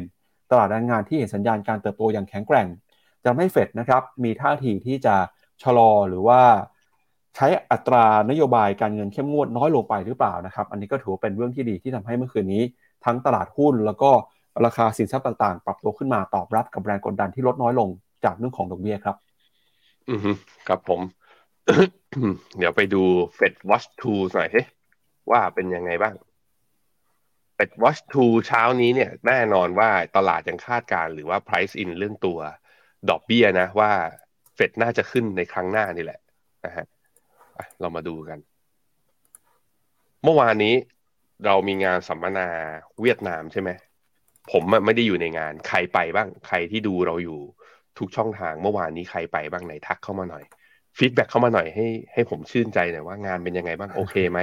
ตลาดแรงงานที่เห็นสัญญาณการเติบโตอย่างแข็งแกร่งจะทำให้เฟดนะครับมีท่าทีที่จะชะลอหรือว่าใช้อัตรานโยบายการเงินเข้มงวดน้อยลงไปหรือเปล่านะครับ อันนี้ก็ถือเป็นเรื่องที่ดีที่ทำให้เมื่อคืนนี้ ทั้งตลาดหุ้นแล้วก็ราคาสินทรัพย์ต่างๆ ปรับตัวขึ้นมาตอบรับกับแรงกดดันที่ลดน้อยลงจากเรื่องของดอกเบี้ยครับ อืมครับผม เดี๋ยวไปดู Fed Watch 2หน่อยสิว่าเป็นยังไงบ้าง Fed Watch 2เช้านี้เนี่ย แน่นอนว่าตลาดยังคาดการหรือว่า price in เรื่องตัวดอกเบี้ยนะว่าเฟดน่าจะขึ้นในครั้งหน้านี่แหละนะฮะเรามาดูกัน เมื่อวานนี้เรามีงานสัมมนาเวียดนามใช่ไหมผมไม่ได้อยู่ในงาน ใครไปบ้าง ใครที่ดูเราอยู่ทุกช่องทางเมื่อวานนี้ใครไปบ้างไหนทักเข้ามาหน่อย feedback เข้ามาหน่อยให้ให้ผมชื่นใจหน่อยว่างานเป็นยังไงบ้างโอเคไหม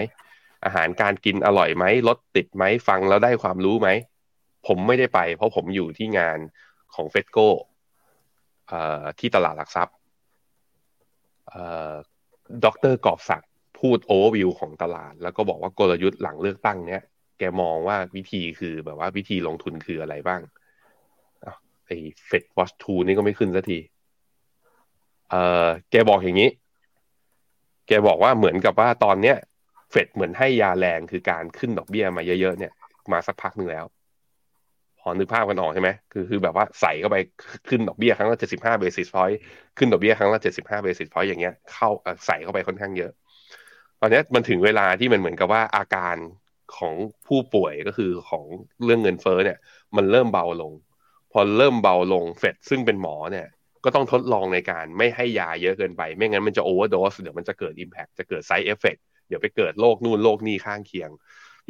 อาหารการกินอร่อยไหมรถติดไหมฟังแล้วได้ความรู้ไหม ผมไม่ได้ไป เพราะผมอยู่ที่งานของ FETCO ที่ตลาดหลักทรัพย์ด็อกเตอร์กอบศักดิ์พูดโอเวอร์วิวของตลาด แล้วก็บอกว่ากลยุทธ์หลังเลือกตั้งเนี้ยแกมองว่าวิธีคือแบบว่าวิธีลงทุนคืออะไรบ้างไอ้ FedWatch Tool นี่ก็ไม่ขึ้นสักที เออแกบอกอย่างนี้ แกบอกว่าเหมือนกับว่าตอนเนี้ยเฟดเหมือนให้ยาแรงคือการขึ้นดอกเบี้ยมาเยอะๆเนี่ย มาสักพักหนึ่งแล้ว พอนึกภาพกันออกใช่ไหมคือคือแบบว่าใส่เข้าไปขึ้นดอกเบี้ยครั้งละเจ็ดสิบห้า basis point ขึ้นดอกเบี้ยครั้งละเจ็ดสิบห้า basis point อย่างเงี้ยเข้าใส่เข้าไปค่อนข้างเยอะ ตอนนี้มันถึงเวลาที่มันเหมือนกับว่าอาการของผู้ป่วยก็คือของเรื่องเงินเฟ้อเนี่ย มันเริ่มเบาลง พอเริ่มเบาลงเฟดซึ่งเป็นหมอเนี่ย ก็ต้องทดลองในการไม่ให้ยาเยอะเกินไป ไม่งั้นมันจะ overdose เดี๋ยวมันจะเกิด impact จะเกิด side effect เดี๋ยวไปเกิดโรคนู่นโรคนี้ข้างเคียง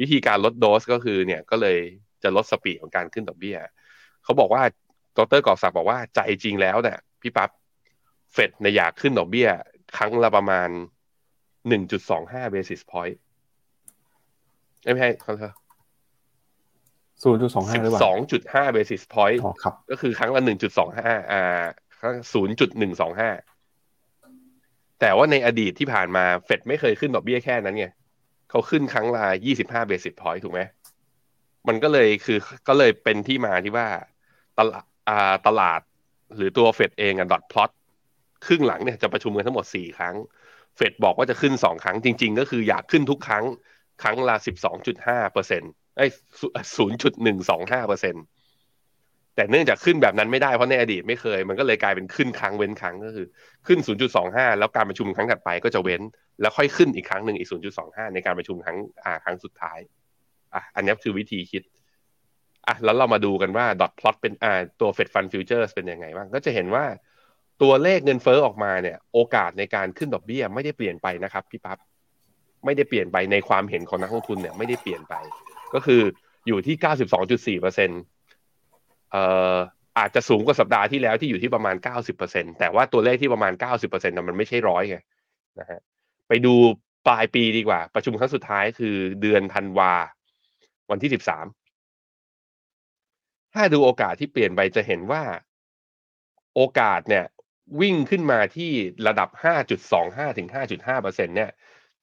วิธีการลดโดสก็คือเนี่ยก็เลยจะลด speed ของการขึ้นดอกเบี้ยเขาบอกว่าดร.กอบศักดิ์บอกว่าใจจริงแล้วเนี่ยพี่ปั๊บเฟดในอยากขึ้นดอกเบี้ย ครั้งละประมาณหนึ่งจุดสองห้า basis point ไม่ใช่เขาเถอะศูนย์จุดสองห้าหรือเปล่าสองจุดห้า basis point ครับก็คือครั้งละหนึ่งจุดสองห้าอ่า ครั้งศูนย์จุดหนึ่งสองห้าแต่ว่าในอดีตที่ผ่านมาเฟดไม่เคยขึ้นดอกเบี้ยแค่นั้นไงเขาขึ้นครั้งละยี่สิบห้า basis point ถูกไหมมันก็เลยคือก็เลยเป็นที่มาที่ว่าตลาดตลาดหรือตัวเฟดเองอะ dot plotครึ่งหลังเนี่ยจะประชุมกันทั้งหมดสี่ครั้ง เฟดบอกว่าจะขึ้นสองครั้งจริง ๆ ก็คืออยากขึ้นทุกครั้ง ครั้งละสิบสองจุดห้าเปอร์เซ็นต์ไอ้ศูนย์จุดหนึ่งสองห้าเปอร์เซ็นต์ แต่เนื่องจากขึ้นแบบนั้นไม่ได้เพราะในอดีตไม่เคย มันก็เลยกลายเป็นขึ้นครั้งเว้นครั้งก็คือขึ้น 0.25 แล้วการประชุมครั้งถัดไปก็จะเว้น แล้วค่อยขึ้นอีกครั้งหนึ่งอีก 0.25 ในการประชุมครั้งอ่าครั้งสุดท้ายอะอันนี้คือวิธีคิดอะแล้วเรามาดูกันว่าดอทพลอตเป็นอ่าตัว Fed Fund Futures เป็นยังไงบ้างก็จะเห็นว่าตัวเลขเงินเฟ้อออกมาเนี่ย โอกาสในการขึ้นดอกเบี้ยไม่ได้เปลี่ยนไปนะครับพี่ปั๊บไม่ได้เปลี่ยนไปในความเห็นของนักลงทุนเนี่ยไม่ได้เปลี่ยนไป ก็คืออยู่ที่ 92.4เปอร์เซ็นต์ อ่ออาจจะสูงกว่าสัปดาห์ที่แล้วที่อยู่ที่ประมาณ 90%แต่ว่าตัวเลขที่ประมาณ 90%นมันไม่ใช่ร้อยไงนะฮะไปดูปลายปีดีกว่า ประชุมครั้งสุดท้ายคือเดือนธันวา วันที่สิบสามถ้าดูโอกาสที่เปลี่ยนไปจะเห็นว่าโอกาสเนี่ยวิ่งขึ้นมาที่ระดับ 5.25ถึง5.5เปอร์เซ็นเนี่ย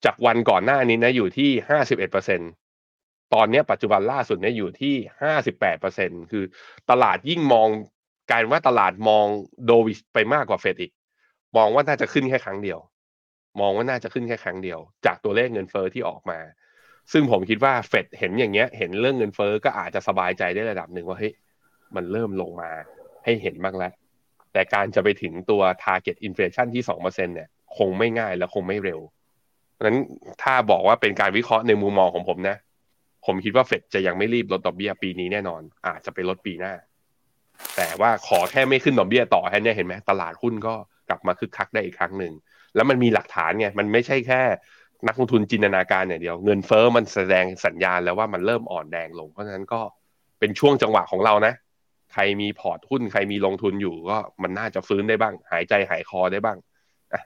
จากวันก่อนหน้านี้นะอยู่ที่ 51เปอร์เซ็น ตอนนี้ปัจจุบันล่าสุดเนี่ยอยู่ที่58เปอร์เซ็นคือตลาดยิ่งมองการว่าตลาดมองโดวิชไปมากกว่าเฟดอีก มองว่าน่าจะขึ้นแค่ครั้งเดียว มองว่าน่าจะขึ้นแค่ครั้งเดียว จากตัวเลขเงินเฟอ้อที่ออกมา ซึ่งผมคิดว่าเฟดเห็นอย่างเงี้ย เห็นเรื่องเงินเฟอ้อก็อาจจะสบายใจได้ระดับหนึ่งว่าเฮ้ยมันเริ่มลงมาให้เห็นบ้างแล้ว แต่การจะไปถึงตัว target inflation ที่2%เนี่ย คงไม่ง่ายและคงไม่เร็วนั้นถ้าบอกว่าเป็นการวิเคราะห์ในมุมมองของผมนะ ผมคิดว่าเฟดจะยังไม่รีบลดดอกเบี้ยปีนี้แน่นอน อาจจะไปลดปีหน้า แต่ว่าขอแค่ไม่ขึ้นดอกเบี้ยต่อแค่นี้เห็นไหมตลาดหุ้นก็กลับมาคึกคักได้อีกครั้งหนึ่ง แล้วมันมีหลักฐานไงมันไม่ใช่แค่นักลงทุนจินตนาการอย่างเดียว เงินเฟ้อมันแสดงสัญญาณแล้วว่ามันเริ่มอ่อนแรงลง เพราะฉะนั้นก็เป็นช่วงจังหวะของเรานะ ใครมีพอร์ตหุ้นใครมีลงทุนอยู่ก็มันน่าจะฟื้นได้บ้าง หายใจหายคอได้บ้างอะ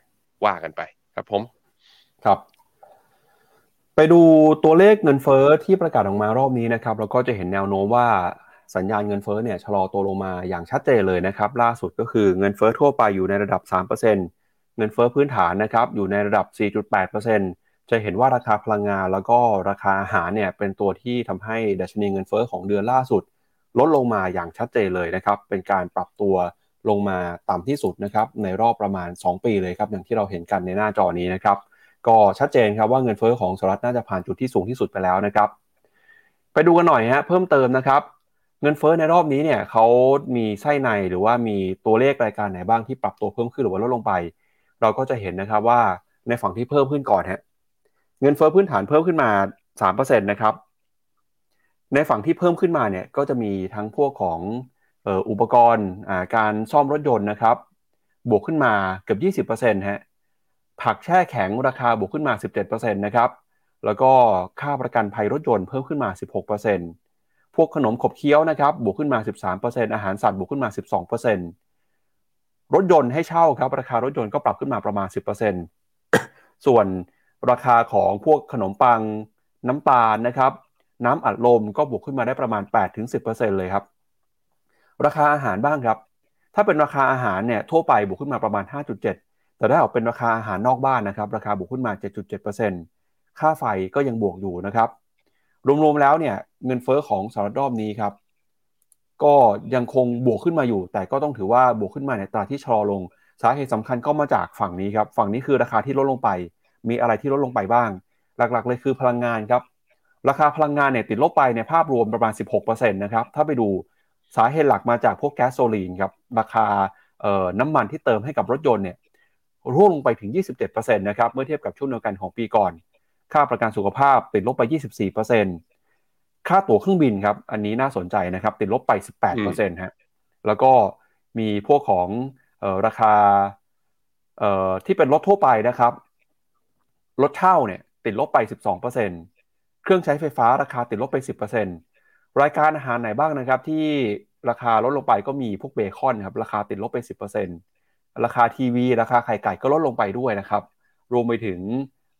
ว่ากันไป ครับผม ครับ ไปดูตัวเลขเงินเฟ้อที่ประกาศออกมารอบนี้นะครับเราก็จะเห็นแนวโน้มว่าสัญญาณเงินเฟ้อเนี่ยชะลอตัวลงมาอย่างชัดเจนเลยนะครับล่าสุดก็คือเงินเฟ้อทั่วไปอยู่ในระดับ 3%เงินเฟ้อพื้นฐานนะครับอยู่ในระดับ 4.8%จะเห็นว่าราคาพลังงาน แล้วก็ราคาอาหารเนี่ยเป็นตัวที่ทำให้ดัชนีเงินเฟ้อของเดือนล่าสุด ลดลงมาอย่างชัดเจนเลยนะครับเป็นการปรับตัวลงมาต่ำที่สุดนะครับในรอบประมาณ 2 ปีเลยครับอย่างที่เราเห็นกันในหน้าจอนี้นะครับ ก็ชัดเจนครับว่าเงินเฟ้อของสหรัฐน่าจะผ่านจุดที่สูงที่สุดไปแล้วนะครับ ไปดูกันหน่อยฮะเพิ่มเติมนะครับเงินเฟ้อในรอบนี้เนี่ยเขามีไส้ในหรือว่ามีตัวเลขรายการไหนบ้างที่ปรับตัวเพิ่มขึ้นหรือว่าลดลงไป เราก็จะเห็นนะครับว่าในฝั่งที่เพิ่มขึ้นก่อนฮะเงินเฟ้อพื้นฐานเพิ่มขึ้นมา3%นะครับในฝั่งที่เพิ่มขึ้นมาเนี่ยก็จะมีทั้งพวกของอุปกรณ์การซ่อมรถยนต์นะครับ บวกขึ้นมาเกือบ 20%ฮะ ผักแช่แข็งราคาบวกขึ้นมา 17%นะครับแล้วก็ค่าประกันภัยรถยนต์เพิ่มขึ้นมา 16%พวกขนมขบเคี้ยวนะครับบวกขึ้นมา 13%อาหารสัตว์บวกขึ้นมา 12%รถยนต์ให้เช่าครับราคารถยนต์ก็ปรับขึ้นมาประมาณ 10%ส่วนราคาของพวกขนมปังน้ำตาลนะครับน้ำอัดลมก็บวกขึ้นมาได้ประมาณ 8-10%เลยครับ ราคาอาหารบ้างครับ ถ้าเป็นราคาอาหารเนี่ยทั่วไปบวกขึ้นมาประมาณ 5.7 แต่ถ้าออกเป็นราคาอาหารนอกบ้านนะครับ ราคาบวกขึ้นมา 7.7%ค่าไฟก็ยังบวกอยู่นะครับ รวมๆแล้วเนี่ยเงินเฟอ้อของสหรัฐรอบนี้ครับ ก็ยังคงบวกขึ้นมาอยู่ แต่ก็ต้องถือว่าบวกขึ้นมาในตราที่ชะลอลง สาเหตุสำคัญก็มาจากฝั่งนี้ครับ ฝั่งนี้คือราคาที่ลดลงไป มีอะไรที่ลดลงไปบ้าง หลักๆ เลยคือพลังงานครับ ราคาพลังงานเนี่ยติดลบไปในภาพรวมประมาณ 16%นะครับ ถ้าไปดูสาเหตุหลักมาจากพวกแก๊สโซลีนครับ ราคาน้ำมันที่เติมให้กับรถยนต์เนี่ย ร่วงลงไปถึง 27%นะครับเมื่อเทียบกับช่วงเดียวกันของปีก่อน ค่าประกันสุขภาพติดลบไป 24%ค่าตั๋วเครื่องบินครับอันนี้น่าสนใจนะครับติดลบไป 18%ฮะแล้วก็มีพวกของออราคาที่เป็นรถทั่วไปนะครับรถเช่าเนี่ยติดลบไป 12%เครื่องใช้ไฟฟ้าราคาติดลบไป 10%รายการอาหารไหนบ้างนะครับที่ราคาลดลงไปก็มีพวกเบคอนครับราคาติดลบไป 10% ราคาทีวี ราคาไข่ไก่ก็ลดลงไปด้วยนะครับ รวมไปถึง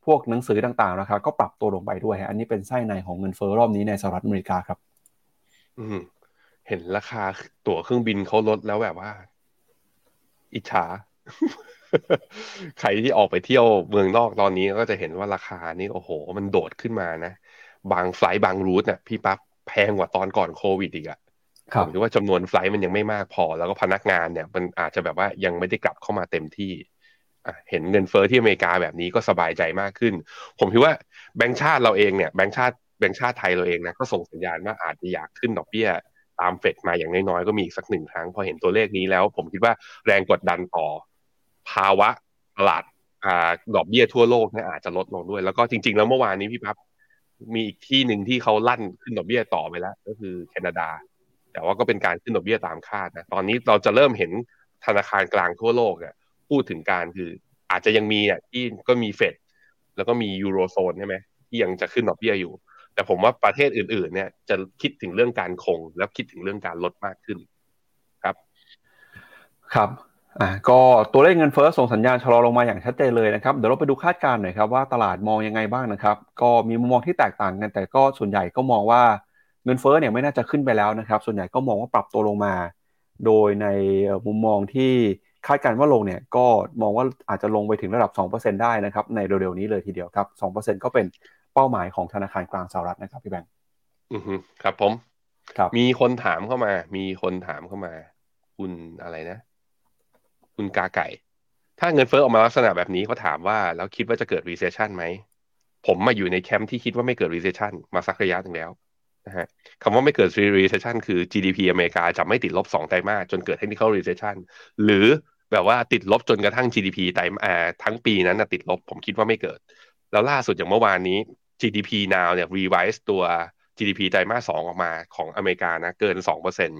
พวกหนังสือต่างๆราคาก็ปรับตัวลงไปด้วย อันนี้เป็นไส้ในของเงินเฟ้อรอบนี้ในสหรัฐอเมริกาครับ อืมเห็นราคาตั๋วเครื่องบินเขาลดแล้วแบบว่า อิจฉา ใครที่ออกไปเที่ยวเมืองนอกตอนนี้ก็จะเห็นว่าราคานี่โอ้โห มันโดดขึ้นมานะ บางไฟล์บางรูทเนี่ยพี่ปั๊บแพงกว่าตอนก่อนโควิดอีกอะ ผมคิดว่าจำนวนไฟล์มันยังไม่มากพอ แล้วก็พนักงานเนี่ย มันอาจจะแบบว่ายังไม่ได้กลับเข้ามาเต็มที่เห็นเงินเฟอ้อที่อเมริกาแบบนี้ก็สบายใจมากขึ้น ผมคิดว่าแบงก์ชาติเราเองเนี่ยแบงก์ชาติแบงก์ชาติไทยเราเองนะก็ส่งสัญญาณว่าอาจจะอยากขึ้นดอกเบี้ยตามเฟดมาอย่างน้อยๆก็มีอีกสักหนึ่งครั้งพอเห็นตัวเลขนี้แล้ว ผมคิดว่าแรงกดดันต่อ ภาวะตลาดดอกเบี้ยทั่วโลกเนี่ยอาจจะลดลงด้วย แล้วก็จริง ๆ แล้วเมื่อวานนี้พี่พับมีอีกที่หนึ่งที่เขาลั่นขึ้นดอกเบี้ยต่อไปแล้ว ก็คือแคนาดา แต่ว่าก็เป็นการขึ้นดอกเบี้ยตามคาดนะตอนนี้เราจะเริ่มเห็นธนาคารกลางทั่วโลกอะพูดถึงการคืออาจจะยังมีอะที่ก็มีเฟดแล้วก็มียูโรโซนใช่ไหมที่ยังจะขึ้นดอกเบี้ยอยู่ แต่ผมว่าประเทศอื่น ๆ เนี่ยจะคิดถึงเรื่องการคง แล้วคิดถึงเรื่องการลดมากขึ้นครับ ครับอ่าก็ตัวเลขเงินเฟ้อส่งสัญญาณชะลอลงมาอย่างชัดเจนเลยนะครับเดี๋ยวเราไปดูคาดการณ์หน่อยครับว่าตลาดมองยังไงบ้างนะครับ ก็มีมุมมองที่แตกต่างกันแต่ก็ส่วนใหญ่ก็มองว่า เงินเฟ้อเนี่ยไม่น่าจะขึ้นไปแล้วนะครับ ส่วนใหญ่ก็มองว่าปรับตัวลงมา โดยในมุมมองที่คาดการณ์ว่าลงเนี่ยก็มองว่าอาจจะลงไปถึงระดับ 2%ได้นะครับในเร็วๆนี้เลยทีเดียวครับ 2%ก็เป็นเป้าหมายของธนาคารกลางสหรัฐนะครับพี่แบงค์อือฮึครับผมครับมีคนถามเข้ามา มีคนถามเข้ามา คุณอะไรนะ คุณกาไก่ ถ้าเงินเฟ้อออกมาลักษณะแบบนี้เขาถามว่า แล้วคิดว่าจะเกิด recession ไหม ผมมาอยู่ในแคมป์ที่คิดว่าไม่เกิด recession มาสักระยะหนึ่งแล้ว นะฮะคำว่าไม่เกิด recession คือ GDP อเมริกาจะไม่ติดลบสองไตรมาสจนเกิด technical recession หรือแบบว่าติดลบจนกระทั่ง GDP ไตรมาทั้งปีนั้นนะติดลบผมคิดว่าไม่เกิด แล้วล่าสุดอย่างเมื่อวานนี้ GDP now เนี่ย revise ตัว GDP ไตรมาสสองออกมาของอเมริกานะเกินสองเปอร์เซ็น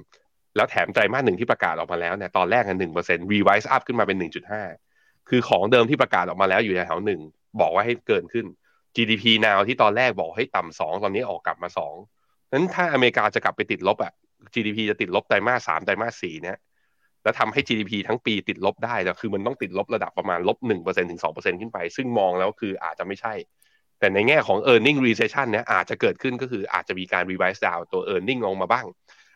แล้วแถมไตรมาสหนึ่งที่ประกาศออกมาแล้วเนี่ยตอนแรกกันหนึ่งเปอร์เซ็นต์ revise up ขึ้นมาเป็นหนึ่งจุดห้าคือของเดิมที่ประกาศออกมาแล้วอยู่ในแถวหนึ่งบอกว่าให้เกินขึ้น GDP now ที่ตอนแรกบอกให้ต่ำสองตอนนี้ออกกลับมาสอง นั้นถ้าอเมริกาจะกลับไปติดลบอะ GDP จะติดลบไตรมาสสามไตรมาสสี่เนี่ยแล้วทำให้ GDP ทั้งปีติดลบได้แต่คือมันต้องติดลบระดับประมาณลบหนึ่งเปอร์เซ็นถึงสองเปอร์เซ็นขึ้นไป ซึ่งมองแล้วคืออาจจะไม่ใช่ แต่ในแง่ของ e a r n i n g recession เนี่ยอาจจะเกิดขึ้นก็คืออาจจะมีการ revise down ตัว e a r n i n g ลงมาบ้าง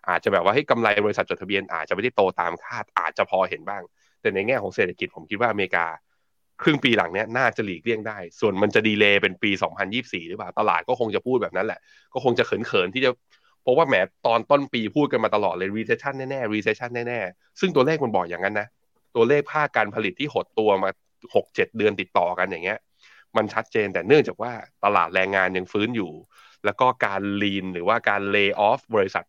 อาจจะแบบว่าให้กำไรบริษัทจดทะเบียนอาจจะไม่ได้โตตามคาดอาจจะพอเห็นบ้าง แต่ในแง่ของเศรษฐกิจผมคิดว่าอเมริกา ครึ่งปีหลังเนี้ยน่าจะหลีกเลี่ยงได้ ส่วนมันจะดีเลย์เป็นปี 2024 หรือเปล่า ตลาดก็คงจะพูดแบบนั้นแหละ ก็คงจะเขินๆที่จะเพราะว่าแหมตอนต้นปีพูดกันมาตลอดเลย recession แน่ๆ recession แน่ๆ ซึ่งตัวเลขมันบอกอย่างนั้นนะ ตัวเลขภาคการผลิตที่หดตัวมา 6-7 เดือนติดต่อกันอย่างเงี้ย มันชัดเจนแต่เนื่องจากว่าตลาดแรงงานยังฟื้นอยู่ แล้วก็การลีนหรือว่าการเลิกออฟบริษัท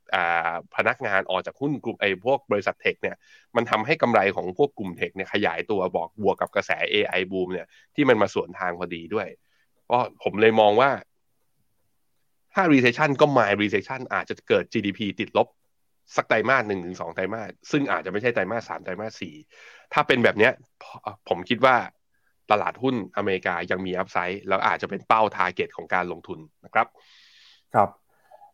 พนักงานออกจากหุ้นกลุ่มไอ้พวกบริษัท tech เนี่ยมันทำให้กำไรของพวกกลุ่ม tech เนี่ยขยายตัวบอกบวกกับกระแส AI บูมเนี่ยที่มันมาสวนทางพอดีด้วยก็ผมเลยมองว่า ถ้า recession ก็ mild recession อาจจะเกิด GDP ติดลบสักไตรมาสหนึ่งถึงสองไตรมาสซึ่งอาจจะไม่ใช่ไตรมาสสามไตรมาสสี่ถ้าเป็นแบบเนี้ยผมคิดว่าตลาดหุ้นอเมริกายังมี upside แล้วอาจจะเป็นเป้า target ของการลงทุนนะครับ ครับ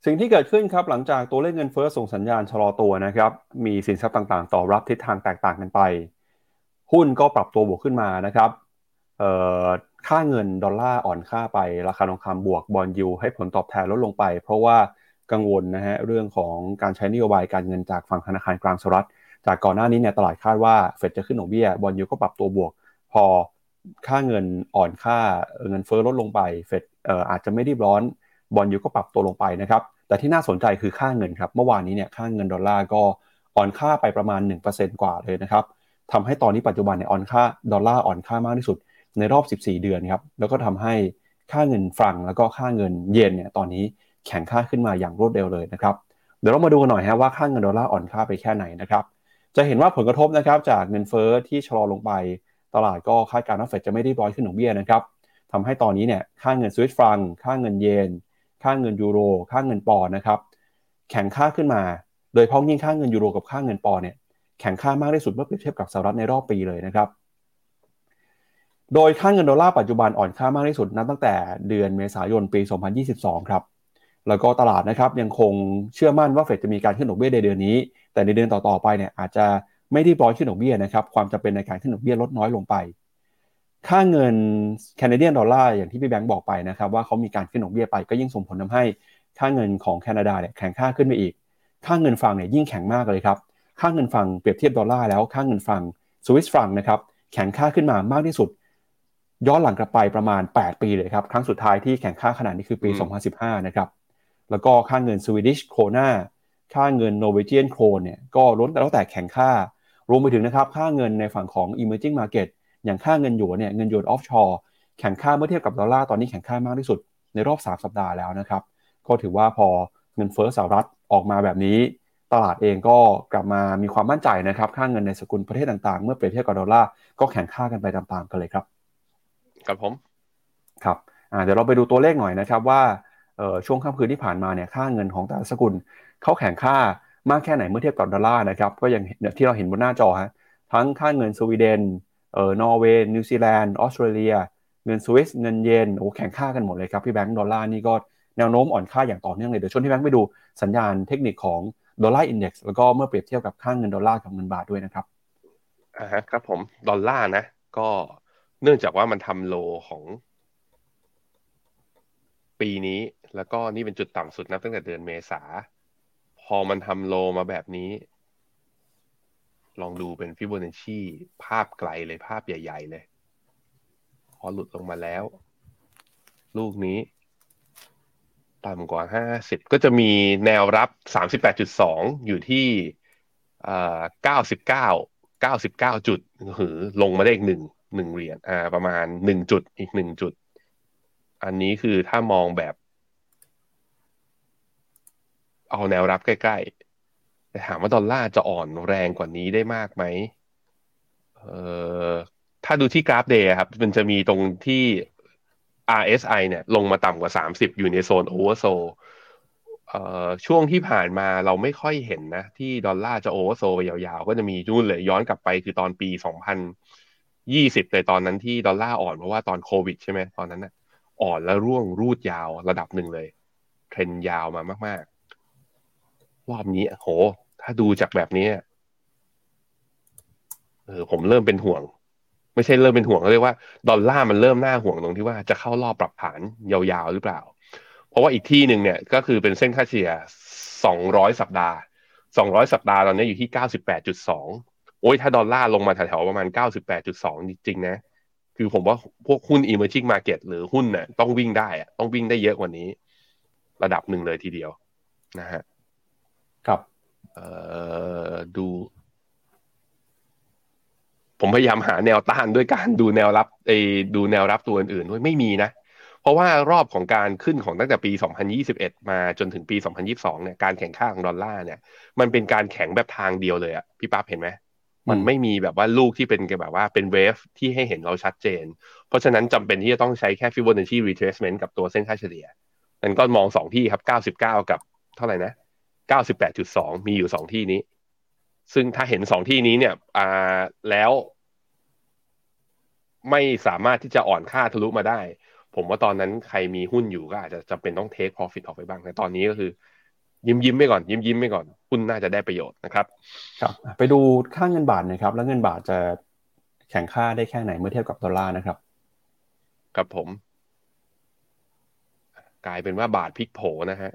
สิ่งที่เกิดขึ้นครับหลังจากตัวเลขเงินเฟ้อส่งสัญญาณชะลอตัวนะครับมีสินทรัพย์ต่างๆ ต่อรับทิศทางแตกต่างกันไป หุ้นก็ปรับตัวบวกขึ้นมานะครับค่าเงินดอลลาร์อ่อนค่าไป ราคาทองคำบวกบอลยูให้ผลตอบแทนลดลงไป เพราะว่ากังวลนะฮะเรื่องของการใช้นโยบายการเงินจากฝั่งธนาคารกลางสหรัฐ จากก่อนหน้านี้เนี่ยตลาดคาดว่าเฟดจะขึ้นดอกเบี้ยบอลยูก็ปรับตัวบวก พอค่าเงินอ่อนค่าเงินเฟ้อลดลงไปเฟดเอ่ออาจจะไม่รีบร้อน bond yield ก็ปรับตัวลงไปนะครับ แต่ที่น่าสนใจคือค่าเงินครับ เมื่อวานนี้เนี่ยค่าเงินดอลลาร์ก็อ่อนค่าไปประมาณ 1%กว่าเลยนะครับทำให้ตอนนี้ปัจจุบันเนี่ยอ่อนค่าดอลลาร์อ่อนค่ามากที่สุดในรอบ 14 เดือนครับ แล้วก็ทำให้ค่าเงินฟรังก์แล้วก็ค่าเงินเยนเนี่ยตอนนี้แข็งค่าขึ้นมาอย่างรวดเร็วเลยนะครับ เดี๋ยวเรามาดูกันหน่อยฮะว่าค่าเงินดอลลาร์อ่อนค่าไปแค่ไหนนะครับ จะเห็นว่าผลกระทบนะครับจากเงินเฟ้อที่ชะลอลงไป ตลาดก็คาดการณ์ว่าเฟดจะไม่ได้ร้อยขึ้นดอกเบี้ยนะครับทำให้ตอนนี้เนี่ยค่าเงินสวิตฟรังค่าเงินเยน ค่าเงินยูโร ค่าเงินปอนนะครับ แข็งค่าขึ้นมา โดยพ้องยิ่งค่าเงินยูโรกับค่าเงินปอนเนี่ย แข็งค่ามากที่สุดเมื่อเปรียบเทียบกับสหรัฐในรอบปีเลยนะครับ โดยค่าเงินดอลลาร์ปัจจุบันอ่อนค่ามากที่สุดนับตั้งแต่เดือนเมษายนปี 2022 ครับแล้วก็ตลาดนะครับยังคงเชื่อมั่นว่าเฟดจะมีการขึ้นดอกเบี้ยในเดือนนี้ แต่ในเดือนต่อๆไปเนี่ยอาจจะไม่ได้ร้อยขึ้นดอกเบี้ยนะครับความจำเป็นในการขึ้นดอกเบี้ยลดน้อยลงไป ค่าเงินแคนาเดียนดอลลาร์อย่างที่พี่แบงค์บอกไปนะครับว่าเขามีการขึ้นดอกเบี้ยไปก็ยิ่งส่งผลทาให้ค่าเงินของแคนาดาเนี่ยแข็งค่าขึ้นไปอีก ค่าเงินฟังเนี่ยยิ่งแข็งมากเลยครับ ค่าเงินฟังเปรียบเทียบดอลลาร์แล้วค่าเงินฟังสวิสฟรังนะครับแข็งค่าขึ้นมามากที่สุด ย้อนหลังกลับไปประมาณ 8 ปีเลยครับ ครั้งสุดท้ายที่แข่งค่าขนาดนี้คือปี 2015 นะครับ แล้วก็ค่าเงิน Swedish Krona ค่าเงิน Norwegian Krone เนี่ยก็ล้วนแต่แล้วแต่แข็งค่ารวมไปถึงนะครับค่าเงินในฝั่งของ emerging market อย่างค่าเงินหยวนเนี่ยเงินหยวน offshore แข็งค่าเมื่อเทียบกับดอลลาร์ตอนนี้แข็งค่ามากที่สุดในรอบ 3 สัปดาห์แล้วนะครับ ก็ถือว่าพอเงินเฟ้อสหรัฐออกมาแบบนี้ ตลาดเองก็กลับมามีความมั่นใจนะครับ ค่าเงินในสกุลประเทศต่างๆ เมื่อเปรียบเทียบกับดอลลาร์ก็แข็งค่ากันไปตามๆกันเลยครับครับผมครับเดี๋ยวเราไปดูตัวเลขหน่อยนะครับว่าช่วงค่ำคืนที่ผ่านมาเนี่ยค่าเงินของแต่ละสกุลเขาแข็งค่ามากแค่ไหนเมื่อเทียบกับดอลลาร์นะครับก็อย่างที่เราเห็นบนหน้าจอฮะทั้งค่าเงินสวีเดน เออนอร์เวย์นิวซีแลนด์ออสเตรเลีย เงินสวิสเงินเยนโอ้แข็งค่ากันหมดเลยครับพี่แบงก์ดอลลาร์นี่ก็แนวโน้มอ่อนค่าอย่างต่อเนื่องเลยเดี๋ยวชวนพี่แบงก์ไปดูสัญญาณเทคนิคของ Dollar Index แล้วก็เมื่อเปรียบเทียบกับค่าเงินดอลลาร์กับเงินบาทด้วยนะครับอ่าครับผมดอลลาร์นะ ก็เนื่องจากว่ามันทำโลของปีนี้แล้วก็นี่เป็นจุดต่ำสุดนับตั้งแต่เดือนเมษา พอมันทำโลมาแบบนี้ ลองดูเป็นฟิโบนัชชีภาพไกลเลยภาพใหญ่ ๆ เลย พอหลุดลงมาแล้ว ลูกนี้ต่ำกว่าห้าสิบก็จะมีแนวรับสามสิบแปดจุดสองอยู่ที่เก้าสิบเก้าเก้าสิบเก้าจุดหือลงมาได้อีกหนึ่งหนึ่งเหรียญอ่า ประมาณหนึ่งจุดอีกหนึ่งจุด อันนี้คือถ้ามองแบบ เอาแนวรับใกล้ๆ แต่ถามว่าดอลลาร์จะอ่อนแรงกว่านี้ได้มากไหมเอ่อถ้าดูที่กราฟ day ครับ มันจะมีตรงที่ RSI เนี่ย ลงมาต่ำกว่า 30 อยู่ในโซน oversoldช่วงที่ผ่านมาเราไม่ค่อยเห็นนะ ที่ดอลลาร์จะโอเวอร์โซไปยาวๆ ก็จะมีนู่นเลยย้อนกลับไปคือตอนปี 2020เลยตอนนั้นที่ดอลลาร์อ่อนเพราะว่าตอนโควิดใช่ไหมตอนนั้นนะอ่อนแล้วร่วงรูดยาวระดับหนึ่งเลย เทรนยาวมามาก รอบนี้โห ถ้าดูจากแบบนี้เออผมเริ่มเป็นห่วง ไม่ใช่เริ่มเป็นห่วงเรียกว่าดอลลาร์มันเริ่มน่าห่วงตรงที่ว่าจะเข้ารอบปรับฐานยาวๆหรือเปล่า เพราะว่าอีกที่หนึ่งเนี่ย ก็คือเป็นเส้นค่าเฉลี่ย200 สัปดาห์ 200 สัปดาห์ตอนนี้อยู่ที่ 98.2 โอ้ยถ้าดอลลาร์ลงมาแถวๆประมาณ 98.2 จริงๆนะคือผมว่าพวกหุ้น emerging market หรือหุ้นเนี่ยต้องวิ่งได้อะต้องวิ่งได้เยอะกว่านี้ ระดับหนึ่งเลยทีเดียวนะฮะ ครับเอ่อดู ผมพยายามหาแนวต้านด้วยการดูแนวรับไอ้ดูแนวรับตัวอื่นๆด้วยไม่มีนะ เพราะว่ารอบของการขึ้นของตั้งแต่ปี 2021 มาจนถึงปี 2022 เนี่ยการแข่งข้าของดอลลาร์เนี่ย มันเป็นการแข่งแบบทางเดียวเลยอะพี่ป๊าบเห็นไหมมันไม่มีแบบว่าลูกที่เป็นแบบว่าเป็นเวฟที่ให้เห็นเราชัดเจน เพราะฉะนั้นจำเป็นที่จะต้องใช้แค่ Fibonacci retracement กับตัวเส้นค่าเฉลี่ย มันก็มองสองที่ครับ 99 กับเท่าไหร่นะ 98.2 มีอยู่สองที่นี้ ซึ่งถ้าเห็นสองที่นี้เนี่ยอ่าแล้ว ไม่สามารถที่จะอ่อนค่าทะลุมาได้ ผมว่าตอนนั้นใครมีหุ้นอยู่ก็อาจจะจำเป็นต้องเทค profit ออกไปบ้างแต่ตอนนี้ก็คือ ยิ้มยิ้มไปก่อนยิ้มยิ้มไปก่อนหุ้นน่าจะได้ประโยชน์นะครับ ครับ ไปดูค่าเงินบาทนะครับ แล้วเงินบาทจะแข่งค่าได้แค่ไหนเมื่อเทียบกับดอลลาร์นะครับครับผม กลายเป็นว่าบาทพลิกโผนะฮะ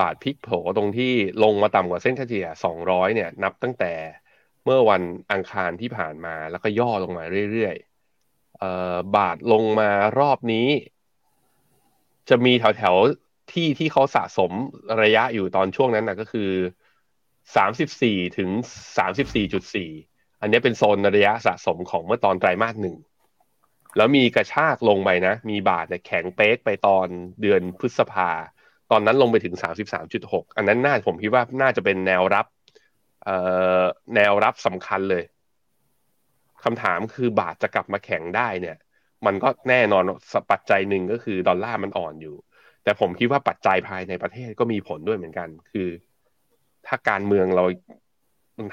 บาทพลิกโผตรงที่ลงมาต่ำกว่าเส้นเฉลี่ย 200 เนี่ย นับตั้งแต่เมื่อวันอังคารที่ผ่านมาแล้วก็ย่อลงมาเรื่อยๆเอ่อบาทลงมารอบนี้ จะมีแถวๆที่ที่เขาสะสมระยะอยู่ตอนช่วงนั้นนะก็คือ 34 ถึง 34.4 อันนี้เป็นโซนระยะสะสมของเมื่อตอนไตรมาสหนึ่งแล้วมีกระชากลงไปนะ มีบาทเนี่ยแข็งเป๊กไปตอนเดือนพฤษภา ตอนนั้นลงไปถึง 33.6 อันนั้นน่าผมคิดว่าน่าจะเป็นแนวรับแนวรับสำคัญเลยคำถามคือบาทจะกลับมาแข็งได้เนี่ย มันก็แน่นอนปัจจัยหนึ่งก็คือดอลลาร์มันอ่อนอยู่ แต่ผมคิดว่าปัจจัยภายในประเทศก็มีผลด้วยเหมือนกัน คือ ถ้าการเมืองเรา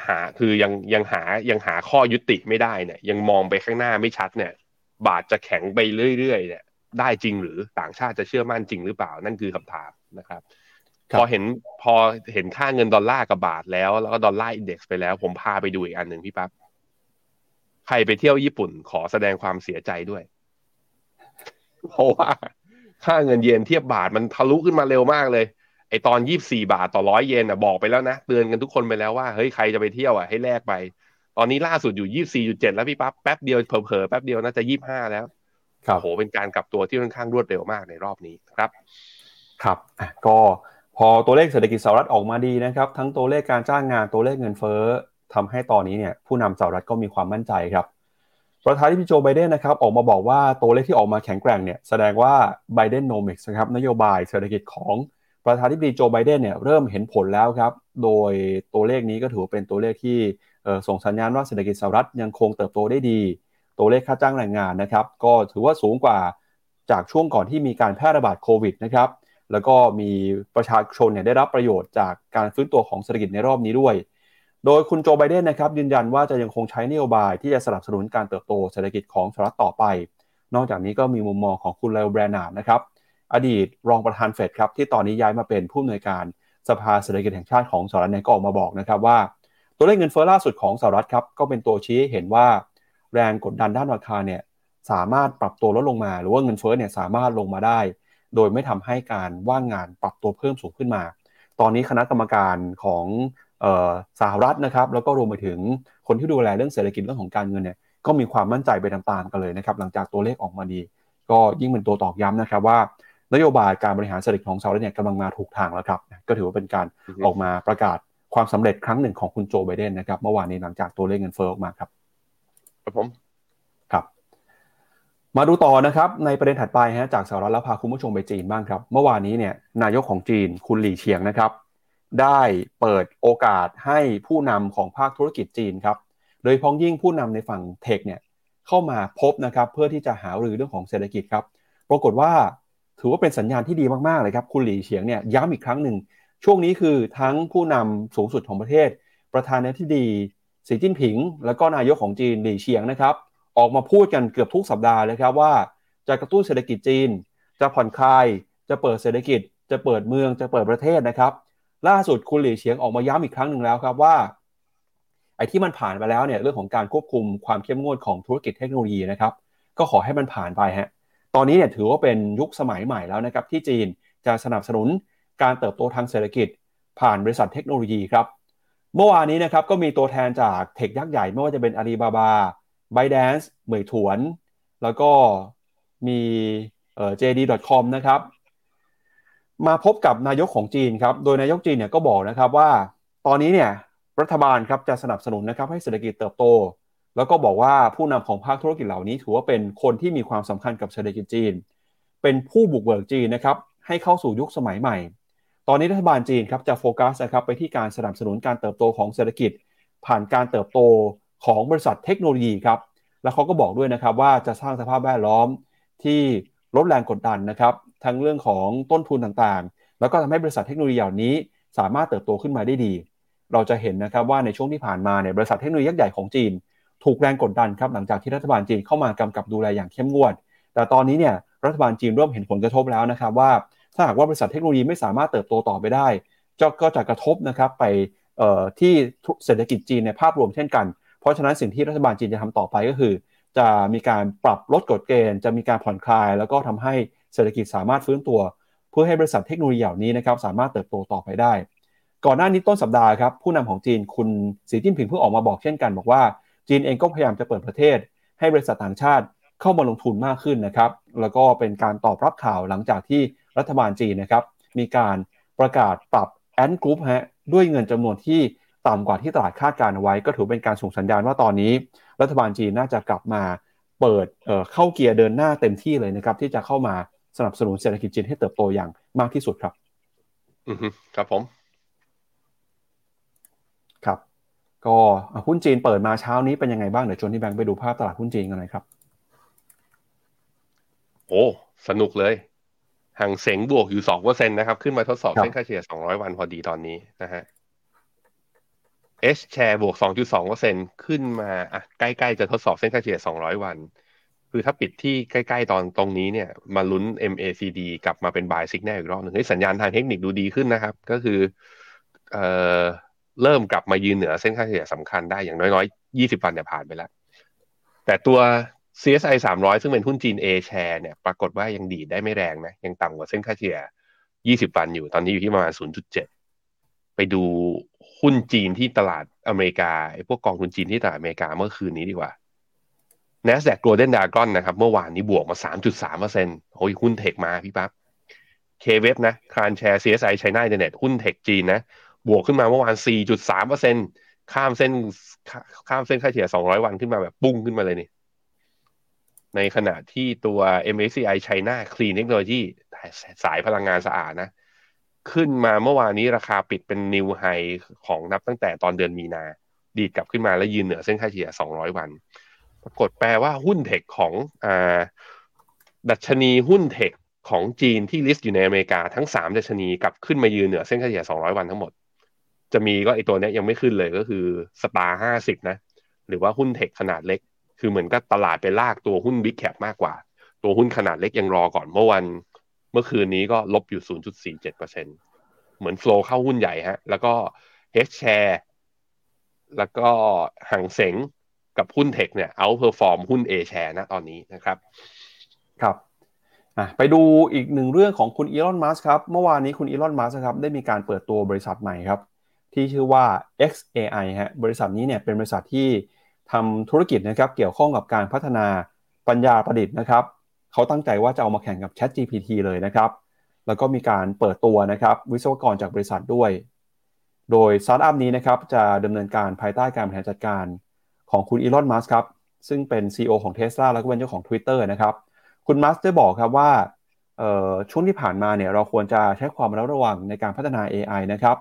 หาคือยังยังหายังหาข้อยุติไม่ได้เนี่ย ยังมองไปข้างหน้าไม่ชัดเนี่ย บาทจะแข็งไปเรื่อยๆเนี่ย ได้จริงหรือต่างชาติจะเชื่อมั่นจริงหรือเปล่านั่นคือคำถามนะครับพอเห็นพอเห็นค่าเงินดอลลาร์กับบาทแล้ว แล้วก็ Dollar Index ไปแล้ว ผมพาไปดูอีกอันหนึ่งพี่ปั๊บใครไปเที่ยวญี่ปุ่นขอแสดงความเสียใจด้วย เพราะว่าค่าเงินเยนเทียบบาทมันทะลุขึ้นมาเร็วมากเลยไอ้ตอนยี่บสี่บาทต่อร้อยเยนอะบอกไปแล้วนะเตือนกันทุกคนไปแล้วว่าเฮ้ยใครจะไปเที่ยวอะให้แลกไป ตอนนี้ล่าสุดอยู่ยี่สี่จุดเจ็ดแล้วพี่ปั๊บแป๊บเดียวเผลอๆแป๊บเดียวน่าจะยี่ห้าแล้วครับ โหเป็นการกลับตัวที่ค่อนข้างรวดเร็วมากในรอบนี้ครับ ครับอะก็พอตัวเลขเศรษฐกิจสหรัฐออกมาดีนะครับ ทั้งตัวเลขการจ้างงานตัวเลขเงินเฟ้อทำให้ตอนนี้เนี่ยผู้นำสหรัฐก็มีความมั่นใจครับประธานาธิบดีโจไบเดนนะครับออกมาบอกว่าตัวเลขที่ออกมาแข็งแกร่งเนี่ยแสดงว่าไบเดนโนมิกส์นะครับนโยบายเศรษฐกิจของประธานาธิบดีโจไบเดนเนี่ยเริ่มเห็นผลแล้วครับ โดยตัวเลขนี้ก็ถือว่าเป็นตัวเลขที่เอ่อส่งสัญญาณว่าเศรษฐกิจสหรัฐยังคงเติบโตได้ดี ตัวเลขค่าจ้างแรงงานนะครับ ก็ถือว่าสูงกว่าจากช่วงก่อนที่มีการแพร่ระบาดโควิดนะครับ แล้วก็มีประชาชนเนี่ยได้รับประโยชน์จากการฟื้นตัวของเศรษฐกิจในรอบนี้ด้วย โดยคุณโจไบเดนนะครับยืนยันว่าจะยังคงใช้นโยบายที่จะสนับสนุนการเติบโตเศรษฐกิจของสหรัฐต่อไป นอกจากนี้ก็มีมุมมองของคุณเลล แบรนาร์ดนะครับอดีตรองประธานเฟดครับที่ตอนนี้ย้ายมาเป็นผู้อำนวยการสภาเศรษฐกิจแห่งชาติของสหรัฐเนี่ยก็ออกมาบอกนะครับว่า ตัวเลขเงินเฟ้อล่าสุดของสหรัฐครับก็เป็นตัวชี้ให้เห็นว่า แรงกดดันด้านราคาเนี่ยสามารถปรับตัวลดลงมา หรือว่าเงินเฟ้อเนี่ยสามารถลงมาได้ โดยไม่ทำให้การว่างงานปรับตัวเพิ่มสูงขึ้นมา ตอนนี้คณะกรรมการของสหรัฐนะครับ แล้วก็รวมไปถึงคนที่ดูแลเรื่องเศรษฐกิจเรื่องของการเงินเนี่ยก็มีความมั่นใจไปตามๆกันเลยนะครับหลังจากตัวเลขออกมาดี ก็ยิ่งเป็นตัวตอกย้ำนะครับว่านโยบายการบริหารเศรษฐกิจของสหรัฐเนี่ยกำลังมาถูกทางแล้วครับ ก็ถือว่าเป็นการออกมาประกาศความสำเร็จครั้งหนึ่งของคุณโจไบเดนนะครับเมื่อวานนี้หลังจากตัวเลขเงินเฟ้อออกมาครับ ครับผมครับ มาดูต่อนะครับ ในประเด็นถัดไปฮะจากสหรัฐแล้วพาคุณผู้ชมไปจีนบ้างครับ เมื่อวานนี้เนี่ยนายกของจีนคุณหลี่เฉียงนะครับ ได้เปิดโอกาสให้ผู้นำของภาคธุรกิจจีนครับ โดยพ้องยิ่งผู้นำในฝั่งเทคเนี่ยเข้ามาพบนะครับ เพื่อที่จะหารือเรื่องของเศรษฐกิจครับ ปรากฏว่าถือว่าเป็นสัญญาณที่ดีมากๆเลยครับคุณหลี่เฉียงเนี่ยย้ำอีกครั้งหนึ่งช่วงนี้คือทั้งผู้นำสูงสุดของประเทศ ประธานาธิบดี สีจิ้นผิง แล้วก็นายกของจีนหลี่เฉียงนะครับ ออกมาพูดกันเกือบทุกสัปดาห์เลยครับว่าจะกระตุ้นเศรษฐกิจจีน จะผ่อนคลาย จะเปิดเศรษฐกิจ จะเปิดเมืองจะเปิดประเทศนะครับ ล่าสุดคุณหลี่เฉียงออกมาย้ำอีกครั้งหนึ่งแล้วครับว่าไอ้ที่มันผ่านไปแล้วเนี่ยเรื่องของการควบคุมความเข้มงวดของธุรกิจเทคโนโลยีนะครับก็ขอให้มันผ่านไปฮะตอนนี้เนี่ยถือว่าเป็นยุคสมัยใหม่แล้วนะครับที่จีนจะสนับสนุนการเติบโตทางเศรษฐกิจ ผ่านบริษัทเทคโนโลยีครับ เมื่อวานนี้นะครับก็มีตัวแทนจากเทคยักษ์ใหญ่ไม่ว่าจะเป็นอาลีบาบาไบแดนซ์เหมยถวน แล้วก็มีเอ่อ JD.com นะครับ มาพบกับนายกของจีนครับ โดยนายกจีนเนี่ยก็บอกนะครับว่า ตอนนี้เนี่ยรัฐบาลครับจะสนับสนุนนะครับให้เศรษฐกิจเติบโต แล้วก็บอกว่าผู้นำของภาคธุรกิจเหล่านี้ ถือว่าเป็นคนที่มีความสำคัญกับเศรษฐกิจจีน เป็นผู้บุกเบิกจีนนะครับให้เข้าสู่ยุคสมัยใหม่ ตอนนี้รัฐบาลจีนครับจะโฟกัสนะครับไปที่การสนับสนุนการเติบโตของเศรษฐกิจ ผ่านการเติบโตของบริษัทเทคโนโลยีครับแล้วเขาก็บอกด้วยนะครับว่าจะสร้างสภาพแวดล้อมที่ลดแรงกดดันนะครับทั้งเรื่องของต้นทุนต่างๆ แล้วก็ทำให้บริษัทเทคโนโลยีเหล่านี้ สามารถเติบโตขึ้นมาได้ดี เราจะเห็นนะครับว่าในช่วงที่ผ่านมาเนี่ยบริษัทเทคโนโลยียักษ์ใหญ่ของจีน ถูกแรงกดดันครับหลังจากที่รัฐบาลจีนเข้ามากำกับดูแลอย่างเข้มงวด แต่ตอนนี้เนี่ยรัฐบาลจีนเริ่มเห็นผลกระทบแล้วนะครับว่า ถ้าหากว่าบริษัทเทคโนโลยีไม่สามารถเติบโตต่อไปได้ก็จะกระทบนะครับไปที่เศรษฐกิจจีนในภาพรวมเช่นกัน เพราะฉะนั้นสิ่งที่รัฐบาลจีนจะทำต่อไปก็คือ จะมีการปรับลดกฎเกณฑ์ จะมีการผ่อนคลาย แล้วก็ทำให้เศรษฐกิจสามารถฟื้นตัว เพื่อให้บริษัทเทคโนโลยีเหล่านี้นะครับสามารถเติบโตต่อไปได้ ก่อนหน้านี้ต้นสัปดาห์ครับผู้นำของจีนคุณสีจิ้นผิงเพิ่งออกมาบอกเช่นกัน บอกว่าจีนเองก็พยายามจะเปิดประเทศ ให้บริษัทต่างชาติเข้ามาลงทุนมากขึ้นนะครับแล้วก็เป็นการตอบรับข่าวหลังจากที่ รัฐบาลจีนนะครับ มีการประกาศปรับแอนกรุ๊ปฮะด้วยเงินจำนวนที่ต่ำกว่าที่ตลาดคาดการเอาไว้ ก็ถือเป็นการส่งสัญญาณว่าตอนนี้ รัฐบาลจีนน่าจะกลับมาเปิดเเข้าเกียร์เดินหน้าเต็มที่เลยนะครับ ที่จะเข้ามาสนับสนุนเศรษฐกิจจีนให้เติบโตอย่างมากที่สุดครับ อือครับผม ครับ ก็หุ้นจีนเปิดมาเช้านี้เป็นยังไงบ้างเดี๋ยวชวนที่แบงค์ไปดูภาพตลาดหุ้นจีนกันหน่อยครับ โอ้สนุกเลย ห่างเสงบวกอยู่สองเปอร์เซ็นตนะครับ ขึ้นมาทดสอบเส้นค่าเฉลี่ยสองร้อยวันพอดีตอนนี้นะฮะเอชแชร์บวกสองจุดสองเปอร์เซ็นขึ้นมาอะใกล้ๆจะทดสอบเส้นค่าเฉลี่ยสองร้อยวัน คือถ้าปิดที่ใกล้ๆตอนตรงนี้เนี่ย มาลุ้น MACD กลับมาเป็นบายซิกแนลอีกรอบหนึ่งให้สัญญาณทางเทคนิคดูดีขึ้นนะครับ ก็คือเอ่อเริ่มกลับมายืนเหนือเส้นค่าเฉลี่ยสำคัญได้อย่างน้อยๆยี่สิบวันเนี่ยผ่านไปแล้ว แต่ตัว CSI 300 ซึ่งเป็นหุ้นจีน A share เนี่ยปรากฏว่ายังดีดได้ไม่แรงนะ ยังต่ำกว่าเส้นค่าเฉลี่ย 20 วันอยู่ ตอนนี้อยู่ที่ประมาณ 0.7 ไปดูหุ้นจีนที่ตลาดอเมริกาไอ้พวกกองทุนจีนที่ตลาดอเมริกาเมื่อคืนนี้ดีกว่า NASDAQ Golden Dragon นะครับ เมื่อวานนี้บวกมา 3.3%โอ้ยหุ้นเทคมาพี่ปั๊บ K-Web นะคารแชร์ CSI China Internet หุ้นเทคจีนนะ บวกขึ้นมาเมื่อวาน 4.3%ข้ามเส้นข้ามเส้นค่าเฉลี่ย 200 วันขึ้นมาแบบปุ้งขึ้นมาเลยนี่ ในขณะที่ตัว MSCI China Clean Technology สายพลังงานสะอาดนะ ขึ้นมาเมื่อวานนี้ราคาปิดเป็นนิวไฮของนับตั้งแต่ตอนเดือนมีนา ดีดกลับขึ้นมาแล้วยืนเหนือเส้นค่าเฉลี่ย 200 วัน ปรากฏแปลว่าหุ้นเทคของอ่าดัชนีหุ้นเทคของจีนที่ลิสต์อยู่ในอเมริกาทั้ง 3 ดัชนีกลับขึ้นมายืนเหนือเส้นค่าเฉลี่ย 200 วันทั้งหมด จะมีก็ไอตัวนี้ยังไม่ขึ้นเลยก็คือ STAR 50นะ หรือว่าหุ้น tech ขนาดเล็ก คือเหมือนกับตลาดไปลากตัวหุ้น big cap มากกว่า ตัวหุ้นขนาดเล็กยังรอก่อนเมื่อวันเมื่อคืนนี้ก็ลบอยู่ 0.47%เหมือน flow เข้าหุ้นใหญ่ฮะ แล้วก็ H share แล้วก็ฮั่งเส็งกับหุ้น tech เนี่ย outperf orm หุ้น A share นะตอนนี้นะครับ ครับไปดูอีกหนึ่งเรื่องของคุณอีลอน มัสครับ เมื่อวานนี้คุณอีลอน มัสครับ ได้มีการเปิดตัวบริษัทใหม่ครับ ที่ชื่อว่า XAI ฮะ บริษัทนี้เนี่ยเป็นบริษัทที่ ทำธุรกิจนะครับเกี่ยวข้องกับการพัฒนาปัญญาประดิษฐ์นะครับเขาตั้งใจว่าจะเอามาแข่งกับ Chat GPT เลยนะครับ แล้วก็มีการเปิดตัวนะครับวิศวกรจากบริษัทด้วย โดยสตาร์ทอัพนี้นะครับจะดำเนินการภายใต้การบริหารจัดการของคุณอีลอนมัสครับซึ่งเป็น CEO ของ Tesla แล้วก็เป็นเจ้าของ Twitter นะครับคุณมัสได้บอกครับว่าช่วงที่ผ่านมาเนี่ยเราควรจะใช้ความระมัดระวังในการพัฒนา AI นะครับ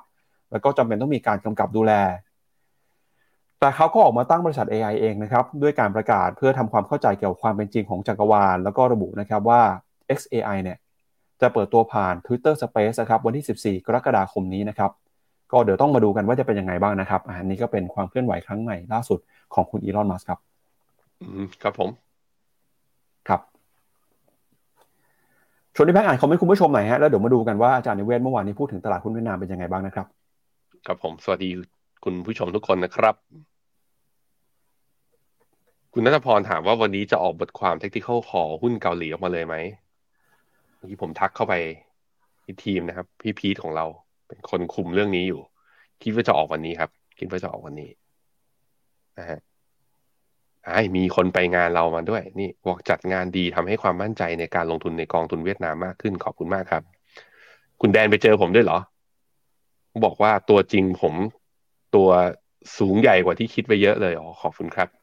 แล้วก็จำเป็นต้องมีการกำกับดูแล แต่เขาก็ออกมาตั้งบริษัท AI เองนะครับด้วยการประกาศเพื่อทำความเข้าใจเกี่ยวกับความเป็นจริงของจักรวาล แล้วก็ระบุนะครับว่า XAI เนี่ยจะเปิดตัวผ่าน Twitter Space นะครับวันที่ 14 กรกฎาคมนี้นะครับก็เดี๋ยวต้องมาดูกันว่าจะเป็นยังไงบ้างนะครับอันนี้ก็เป็นความเคลื่อนไหวครั้งใหม่ล่าสุดของคุณอีลอนมัสครับอืมครับผม ครับชวนที่แพงอ่านคอมเมนต์คุณผู้ชมหน่อยฮะแล้วเดี๋ยวมาดูกันว่าอาจารย์นิเวศเมื่อวานนี้พูดถึงตลาดหุ้นเวียดนามเป็นยังไงบ้างนะครับ ครับผมสวัสดีคุณผู้ชมทุกคนนะครับ คุณนัทพรถามว่าวันนี้จะออกบทความเทคนิคอลขอหุ้นเกาหลีออกมาเลยไหมเมื่อกี้ผมทักเข้าไปที่ทีมนะครับ พี่พีทของเราเป็นคนคุมเรื่องนี้อยู่ คิดว่าจะออกวันนี้ครับ คิดว่าจะออกวันนี้นะฮะไอ้มีคนไปงานเรามาด้วย นี่บอกจัดงานดีทำให้ความมั่นใจในการลงทุนในกองทุนเวียดนามมากขึ้นขอบคุณมากครับ คุณแดนไปเจอผมด้วยเหรอ บอกว่าตัวจริงผมตัวสูงใหญ่กว่าที่คิดไปเยอะเลยอ๋อขอบคุณครับ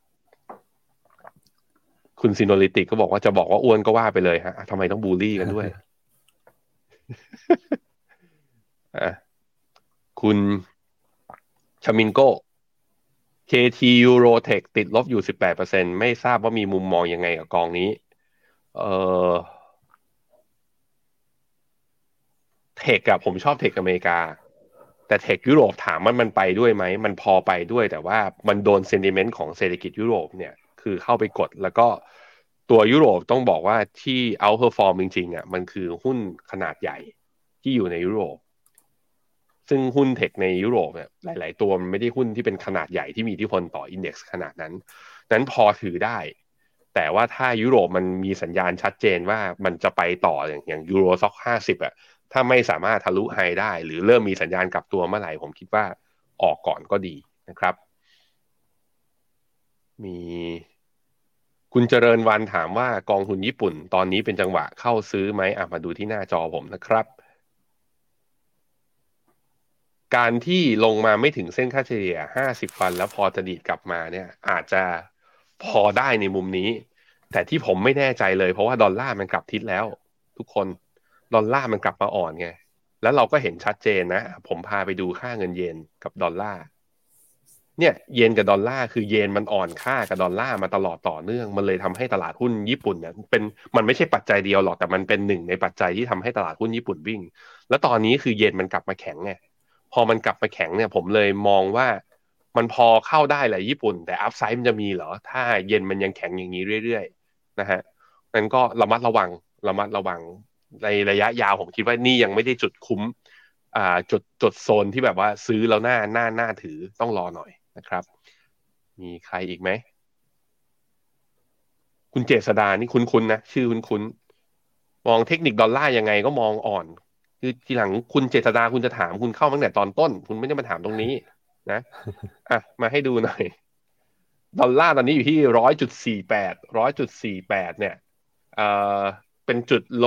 คุณซินโนลิติกก็บอกว่าจะบอกว่าอ้วนก็ว่าไปเลยฮะทำไมต้องบูลลี่กันด้วยคุณชามินโก้ KT Eurotech ติดลบอยู่ 18%ไม่ทราบว่ามีมุมมองยังไงกับกองนี้ เออ tech อะผมชอบ tech อเมริกา แต่ tech ยุโรปถามมันมันไปด้วยไหม มันพอไปด้วยแต่ว่ามันโดน sentiment ของเศรษฐกิจยุโรปเนี่ย คือเข้าไปกด แล้วก็ตัวยุโรปต้องบอกว่าที่ outperform จริงๆอะมันคือหุ้นขนาดใหญ่ที่อยู่ในยุโรป ซึ่งหุ้นเทคในยุโรปเนี่ยหลาย ๆ ตัวมันไม่ได้หุ้นที่เป็นขนาดใหญ่ที่มีอิทธิพลต่ออินเด็กซ์ขนาดนั้น นั้นพอถือได้ แต่ว่าถ้ายุโรปมันมีสัญญาณชัดเจนว่ามันจะไปต่ออย่างอย่างยูโรซ็อกห้าสิบอะถ้าไม่สามารถทะลุไฮได้ หรือเริ่มมีสัญญาณกลับตัวเมื่อไหร่ผมคิดว่าออกก่อนก็ดีนะครับ มี คุณเจริญวันถามว่ากองทุนญี่ปุ่น ตอนนี้เป็นจังหวะเข้าซื้อไหมอะมาดูที่หน้าจอผมนะครับ การที่ลงมาไม่ถึงเส้นค่าเฉลี่ย 50 วันแล้วพอจะดีดกลับมาเนี่ย อาจจะพอได้ในมุมนี้ แต่ที่ผมไม่แน่ใจเลยเพราะว่าดอลลาร์มันกลับทิศแล้ว ทุกคนดอลลาร์มันกลับมาอ่อนไง แล้วเราก็เห็นชัดเจนนะ ผมพาไปดูค่าเงินเยนกับดอลลาร์ เนี่ยเยนกับดอลลาร์คือเยนมันอ่อนค่ากับดอลลาร์มาตลอดต่อเนื่อง มันเลยทำให้ตลาดหุ้นญี่ปุ่นเนี่ยเป็นมันไม่ใช่ปัจจัยเดียวหรอกแต่มันเป็นหนึ่งในปัจจัยที่ทำให้ตลาดหุ้นญี่ปุ่นวิ่ง แล้วตอนนี้คือเยนมันกลับมาแข็งไงพอมันกลับมาแข็งเนี่ยผมเลยมองว่ามันพอเข้าได้แหละญี่ปุ่น แต่อัพไซด์มันจะมีเหรอ ถ้าเย็นมันยังแข็งอย่างนี้เรื่อยๆนะฮะนั้นก็ระมัดระวังระมัดระวังในระยะยาวผมคิดว่านี่ยังไม่ได้จุดคุ้มอ่าจุดจุดโซนที่แบบว่าซื้อแล้วหน้าหน้าหน้าถือต้องรอหน่อย นะครับ มีใครอีกไหม คุณเจษดานี่คุ้นๆนะ ชื่อคุ้นๆมองเทคนิคดอลลาร์ยังไงก็มองอ่อน คือทีหลังคุณเจษดาคุณจะถามคุณเข้าตั้งแต่ตอนต้น คุณไม่ได้มาถามตรงนี้ นะอะมาให้ดูหน่อยดอลลาร์ตอนนี้อยู่ที่ร้อยจุดสี่แปดร้อยจุดสี่แปดเนี่ยเอ่อเป็นจุด low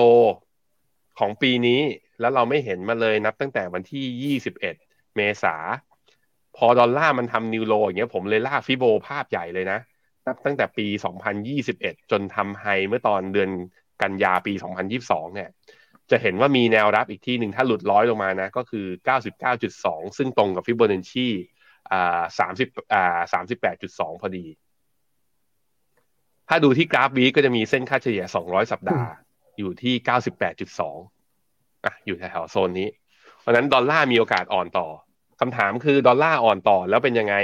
ของปีนี้ แล้วเราไม่เห็นมาเลยนับตั้งแต่วันที่ยี่สิบเอ็ดเมษา พอดอลลาร์มันทำ new low อย่างเงี้ยผมเลยลาก Fibo ภาพใหญ่เลยนะ นับตั้งแต่ปีสองพันยี่สิบเอ็ดจนทำ high เมื่อตอนเดือนกันยาปีสองพันยี่สองเนี่ย จะเห็นว่ามีแนวรับอีกที่หนึ่งถ้าหลุดร้อยลงมานะ ก็คือ 99.2 ซึ่งตรงกับฟิโบนัชชีอ่า30อ่า38.2 พอดี ถ้าดูที่กราฟวีก็จะมีเส้นค่าเฉลี่ย 200 สัปดาห์ อยู่ที่ 98.2อะอยู่แถวโซนนี้ เพราะนั้นดอลลาร์มีโอกาสอ่อนต่อ คำถามคือดอลลาร์อ่อนต่อแล้วเป็นยังไง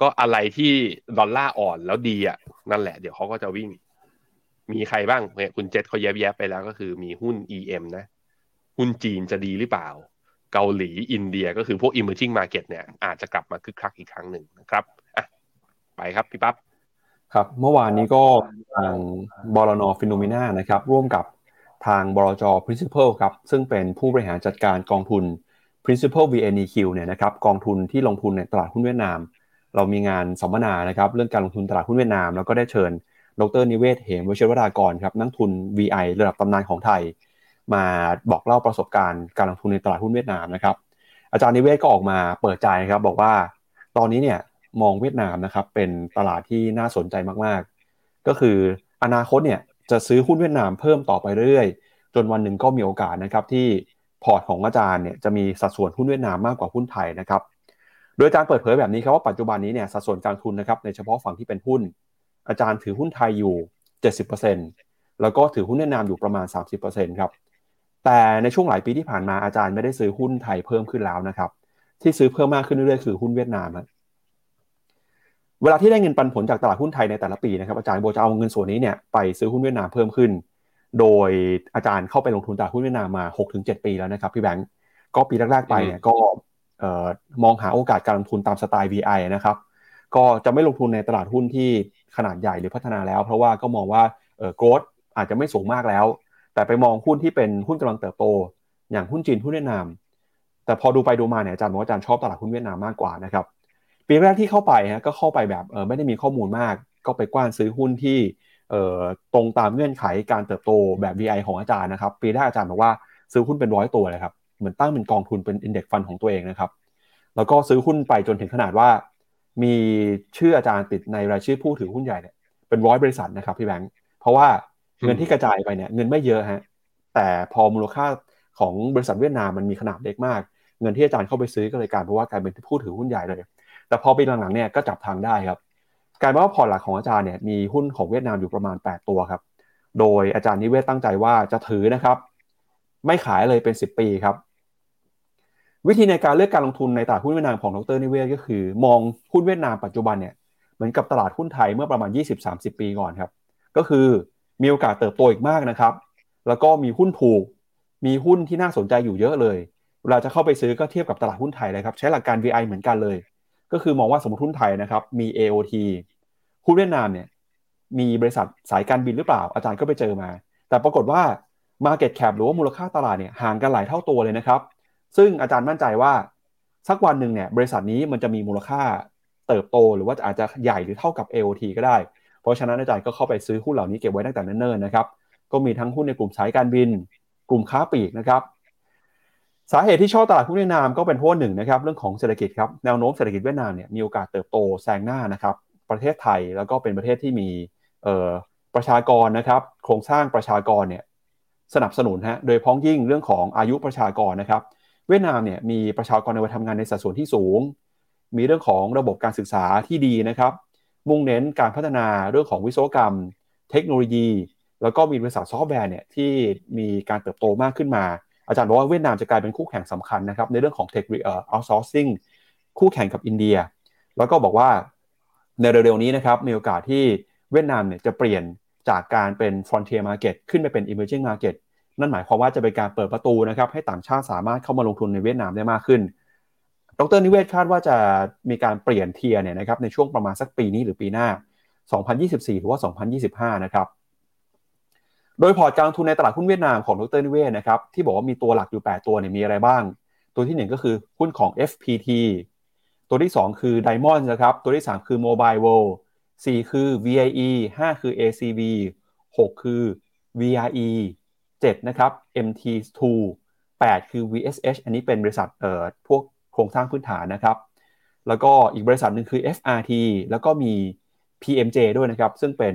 ก็อะไรที่ดอลลาร์อ่อนแล้วดีอะนั่นแหละ เดี๋ยวเขาก็จะวิ่ง มีใครบ้างเนี่ยคุณเจษเขาแยบๆไปแล้วก็คือมีหุ้น EM นะ หุ้นจีนจะดีหรือเปล่า เกาหลีอินเดียก็คือพวก emerging market เนี่ย อาจจะกลับมาคึกคักอีกครั้งหนึ่งนะครับอะไปครับพี่ปั๊บครับเมื่อวานนี้ก็ทางบลนฟิโนเมนานะครับร่วมกับทางบลจ Principal ครับซึ่งเป็นผู้บริหารจัดการกองทุน Principal VNEQ เนี่ยนะครับกองทุนที่ลงทุนในตลาดหุ้นเวียดนาม เรามีงานสัมมนานะครับเรื่องการลงทุนตลาดหุ้นเวียดนาม แล้วก็ได้เชิญดรนิเวศเหมวชิรวรากรครับนักทุน VI ระดับตำนานของไทย มาบอกเล่าประสบการณ์การลงทุนในตลาดหุ้นเวียดนามนะครับอาจารย์นิเวศก็ออกมาเปิดใจครับบอกว่าตอนนี้เนี่ยมองเวียดนามนะครับเป็นตลาดที่น่าสนใจมากๆ ก็คืออนาคตเนี่ยจะซื้อหุ้นเวียดนามเพิ่มต่อไปเรื่อยๆ จนวันหนึ่งก็มีโอกาสนะครับที่ พอร์ตของอาจารย์เนี่ยจะมีสัดส่วนหุ้นเวียดนามมากกว่าหุ้นไทยนะครับ โดยอาจารย์เปิดเผยแบบนี้ครับว่าปัจจุบันนี้เนี่ยสัดส่วนการทุนนะครับในเฉพาะฝั่งที่เป็นหุ้น อาจารย์ถือหุ้นไทยอยู่ 70%แล้วก็ถือหุ้นเวียดนามอยู่ประมาณ 30%ครับ แต่ในช่วงหลายปีที่ผ่านมาอาจารย์ไม่ได้ซื้อหุ้นไทยเพิ่มขึ้นแล้วนะครับ ที่ซื้อเพิ่มมากขึ้นเรื่อยๆคือหุ้นเวียดนามเวลาที่ได้เงินปันผลจากตลาดหุ้นไทยในแต่ละปีนะครับอาจารย์โบจะเอาเงินส่วนนี้เนี่ยไปซื้อหุ้นเวียดนามเพิ่มขึ้น โดยอาจารย์เข้าไปลงทุนตลาดหุ้นเวียดนามมา 6-7 ปีแล้วนะครับพี่แบงก์ก็ปีแรกๆไปเนี่ยก็มองหาโอกาสการลงทุนตามสไตล์ VI นะครับก็จะไม่ลงทุนในตลาดหุ้นที่ขนาดใหญ่หรือพัฒนาแล้ว เพราะว่าก็มองว่าเออโกรดอาจจะไม่สูงมากแล้ว แต่ไปมองหุ้นที่เป็นหุ้นกำลังเติบโต อย่างหุ้นจีนหุ้นเวียดนาม แต่พอดูไปดูมาเนี่ยอาจารย์บอกว่าอาจารย์ชอบตลาดหุ้นเวียดนามมากกว่านะครับปีแรกที่เข้าไปฮะก็เข้าไปแบบเออไม่ได้มีข้อมูลมาก ก็ไปกว้านซื้อหุ้นที่เอ่อ ตรงตามเงื่อนไขการเติบโตแบบ VI ของอาจารย์นะครับ ปีแรกอาจารย์บอกว่าซื้อหุ้นเป็นร้อยตัวเลยครับ เหมือนตั้งเป็นกองทุนเป็นอินเด็กซ์ฟันของตัวเองนะครับ แล้วก็ซื้อหุ้นไปจนถึงขนาดว่า มีชื่ออาจารย์ติดในรายชื่อผู้ถือหุ้นใหญ่เนี่ยเป็นร้อยบริษัทนะครับพี่แบงค์ เพราะว่าเงินที่กระจายไปเนี่ยเงินไม่เยอะฮะ แต่พอมูลค่าของบริษัทเวียดนามมันมีขนาดเล็กมาก เงินที่อาจารย์เข้าไปซื้อก็เลยกลายเป็นว่ากลายเป็นผู้ถือหุ้นใหญ่เลย แต่พอปีหลังๆเนี่ยก็จับทางได้ครับ กลายเป็นว่าพอร์ตหลักของอาจารย์เนี่ยมีหุ้นของเวียดนามอยู่ประมาณ 8 ตัวครับ โดยอาจารย์นิเวศตั้งใจว่าจะถือนะครับ ไม่ขายเลยเป็น 10 ปีครับ วิธีในการเลือกการลงทุนในตลาดหุ้นเวียดนามของดรนิเวศก็คือ มองหุ้นเวียดนามปัจจุบันเนี่ยเหมือนกับตลาดหุ้นไทยเมื่อประมาณ 20-30 ปีก่อนครับ ก็คือมีโอกาสเติบโตอีกมากนะครับ แล้วก็มีหุ้นถูก มีหุ้นที่น่าสนใจอยู่เยอะเลย เวลาจะเข้าไปซื้อก็เทียบกับตลาดหุ้นไทยเลยครับ ใช้หลักการ VI เหมือนกันเลย ก็คือมองว่าสมมติหุ้นไทยนะครับ มี AOT หุ้นเวียดนามเนี่ย มีบริษัทสายการบินหรือเปล่า อาจารย์ก็ไปเจอมา แต่ปรากฏว่า Market Cap หรือว่ามูลค่าตลาดเนี่ยห่างกันหลายเท่าตัวเลยนะครับ ซึ่งอาจารย์มั่นใจว่าสักวันหนึ่งเนี่ยบริษัทนี้มันจะมีมูลค่าเติบโต หรือว่าอาจจะใหญ่หรือเท่ากับ AOT ก็ได้ เพราะฉะนั้นอาจารย์ก็เข้าไปซื้อหุ้นเหล่านี้เก็บไว้ตั้งแต่เนิ่นๆนะครับ ก็มีทั้งหุ้นในกลุ่มสายการบิน กลุ่มค้าปลีกนะครับ สาเหตุที่ชอบตลาดหุ้นเวียดนามก็เป็นเพราะหนึ่งนะครับเรื่องของเศรษฐกิจครับแนวโน้มเศรษฐกิจเวียดนามเนี่ยมีโอกาสเติบโตแซงหน้านะครับประเทศไทยแล้วก็เป็นประเทศที่มีประชากรนะครับโครงสร้างประชากรเนี่ยสนับสนุนฮะโดยพ้องยิ่งเรื่องของอายุประชากรนะครับเวียดนามเนี่ยมีประชากรในวัยทำงานในสัดส่วนที่สูง มีเรื่องของระบบการศึกษาที่ดีนะครับ มุ่งเน้นการพัฒนาเรื่องของวิศวกรรม เทคโนโลยี แล้วก็มีบริษัทซอฟต์แวร์เนี่ยที่มีการเติบโตมากขึ้นมา อาจารย์บอกว่าเวียดนามจะกลายเป็นคู่แข่งสำคัญนะครับในเรื่องของเทคเอ่อ outsourcing คู่แข่งกับอินเดีย แล้วก็บอกว่าในเร็วๆนี้นะครับมีโอกาสที่เวียดนามเนี่ยจะเปลี่ยนจากการเป็น frontier market ขึ้นไปเป็น emerging market นั่นหมายความว่าจะเป็นการเปิดประตูนะครับให้ต่างชาติสามารถเข้ามาลงทุนในเวียดนามได้มากขึ้น ดรนิเวศคาดว่าจะมีการเปลี่ยน tier เนี่ยนะครับในช่วงประมาณสักปีนี้หรือปีหน้า 2024 หรือว่า 2025 นะครับ โดยพอร์ตการลงทุนในตลาดหุ้นเวียดนามของดรนิเวศนะครับที่บอกว่ามีตัวหลักอยู่ 8 ตัวเนี่ยมีอะไรบ้าง ตัวที่ 1 ก็คือหุ้นของ FPT ตัวที่ 2 คือ Diamond นะครับ ตัวที่ 3 คือ Mobile World 4 คือ VIE 5 คือ ACB 6 คือ VRE 7 นะครับ MT2 8 คือ VSH อันนี้เป็นบริษัทเอ่อพวกโครงสร้างพื้นฐานนะครับ แล้วก็อีกบริษัทหนึ่งคือ FRT แล้วก็มี PMJ ด้วยนะครับ ซึ่งเป็น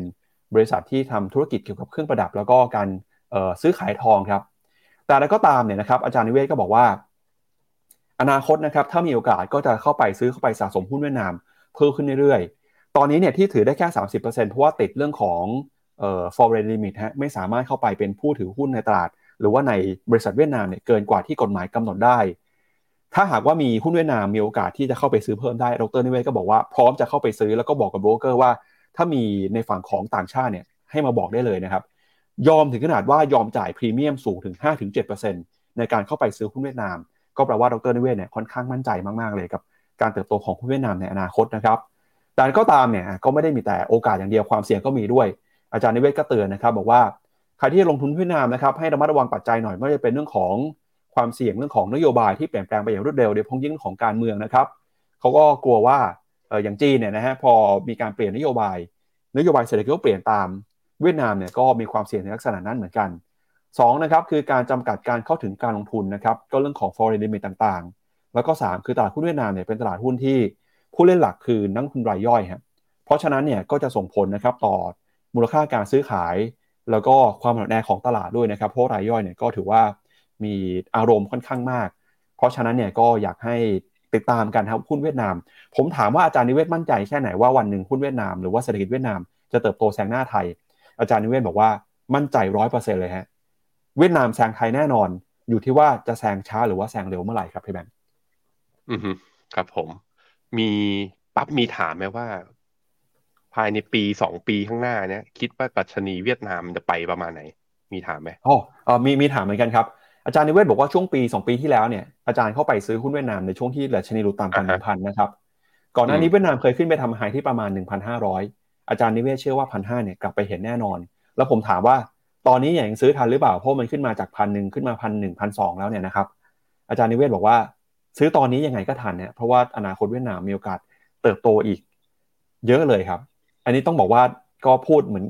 บริษัทที่ทำธุรกิจเกี่ยวกับเครื่องประดับ แล้วก็การซื้อขายทองครับ แต่แล้วก็ตามเนี่ยนะครับอาจารย์นิเวศก็บอกว่า อนาคตนะครับถ้ามีโอกาสก็จะเข้าไปซื้อเข้าไปสะสมหุ้นเวียดนามเพิ่มขึ้นเรื่อยๆ ตอนนี้เนี่ยที่ถือได้แค่ 30%เพราะว่าติดเรื่องของเอ่อ foreign limit ฮะไม่สามารถเข้าไปเป็นผู้ถือหุ้นในตลาด หรือว่าในบริษัทเวียดนามเนี่ยเกินกว่าที่กฎหมายกำหนดได้ ถ้าหากว่ามีหุ้นเวียดนามมีโอกาสที่จะเข้าไปซื้อเพิ่มได้ดรนิเวศก็บอกว่าพร้อมจะเข้าไปซื้อแล้วก็บอกกับโบรกเกอร์ว่า ถ้ามีในฝั่งของต่างชาติเนี่ยให้มาบอกได้เลยนะครับ ยอมถึงขนาดว่ายอมจ่ายพรีเมียมสูงถึง 5-7%ในการเข้าไปซื้อหุ้นเวียดนาม ก็แปลว่าดรนิเวศเนี่ยค่อนข้างมั่นใจมากๆเลยกับการเติบโตของหุ้นเวียดนามในอนาคตนะครับแต่ก็ตามเนี่ยก็ไม่ได้มีแต่โอกาสอย่างเดียวความเสี่ยงก็มีด้วย อาจารย์นิเวศก็เตือนนะครับ บอกว่าใครที่ลงทุนเวียดนามนะครับให้ระมัดระวังปัจจัยหน่อยไม่ว่าจะเป็นเรื่องของความเสี่ยงเรื่องของนโยบายที่เปลี่ยนแปลงไปอย่างรวดเร็วโดยเฉพาะยิ่งของการเมืองนะครับเขาก็กลัวว่า อย่างจีนเนี่ยนะฮะพอมีการเปลี่ยนนโยบาย นโยบายเศรษฐกิจก็เปลี่ยนตามเวียดนามเนี่ยก็มีความเสี่ยงในลักษณะนั้นเหมือนกัน2นะครับคือการจำกัดการเข้าถึงการลงทุนนะครับก็เรื่องของ foreign limit ต่างๆ แล้วก็ 3 คือตลาดหุ้นเวียดนามเนี่ยเป็นตลาดหุ้นที่ผู้เล่นหลักคือนักทุนรายย่อยครับเพราะฉะนั้นเนี่ยก็จะส่งผลนะครับต่อมูลค่าการซื้อขาย แล้วก็ความหนาแน่ของตลาดด้วยนะครับเพราะรายย่อยเนี่ยก็ถือว่ามีอารมณ์ค่อนข้างมาก เพราะฉะนั้นเนี่ยก็อยากให้ ติดตามกันครับหุ้นเวียดนาม ผมถามว่าอาจารย์นิเวศมั่นใจแค่ไหนว่าวันหนึ่งหุ้นเวียดนามหรือว่าเศรษฐกิจเวียดนามจะเติบโตแซงหน้าไทย อาจารย์นิเวศบอกว่ามั่นใจร้อยเปอร์เซ็นต์เลยฮะเวียดนามแซงไทยแน่นอน อยู่ที่ว่าจะแซงช้าหรือว่าแซงเร็วเมื่อไหร่ครับพี่แบงค์อือครับผม มีปั๊บมีถามไหมว่า ภายในปีสองปีข้างหน้าเนี่ยคิดว่าปัชนีเวียดนามจะไปประมาณไหน มีถามไหมอ๋อมีมีถามเหมือนกันครับ อาจารย์นิเวศบอกว่าช่วงปี 2 ปีที่แล้วเนี่ยอาจารย์เข้าไปซื้อหุ้นเวียดนามในช่วงที่ดัชนีหลุดต่ำกว่าหนึ่งพันนะครับก่อนหน้านี้เวียดนามเคยขึ้นไปทำไฮที่ประมาณ 1,500 อาจารย์นิเวศเชื่อว่าพันห้าเนี่ยกลับไปเห็นแน่นอน แล้วผมถามว่าตอนนี้ยังซื้อทันหรือเปล่าเพราะมันขึ้นมาจากพันหนึ่งขึ้นมาพันหนึ่งพันสองแล้วเนี่ยนะครับอาจารย์นิเวศบอกว่าซื้อตอนนี้ยังไงก็ทันเนี่ยเพราะว่าอนาคตเวียดนามมีโอกาสเติบโตอีก เยอะเลยครับ อันนี้ต้องบอกว่า ก็พูดเหมือน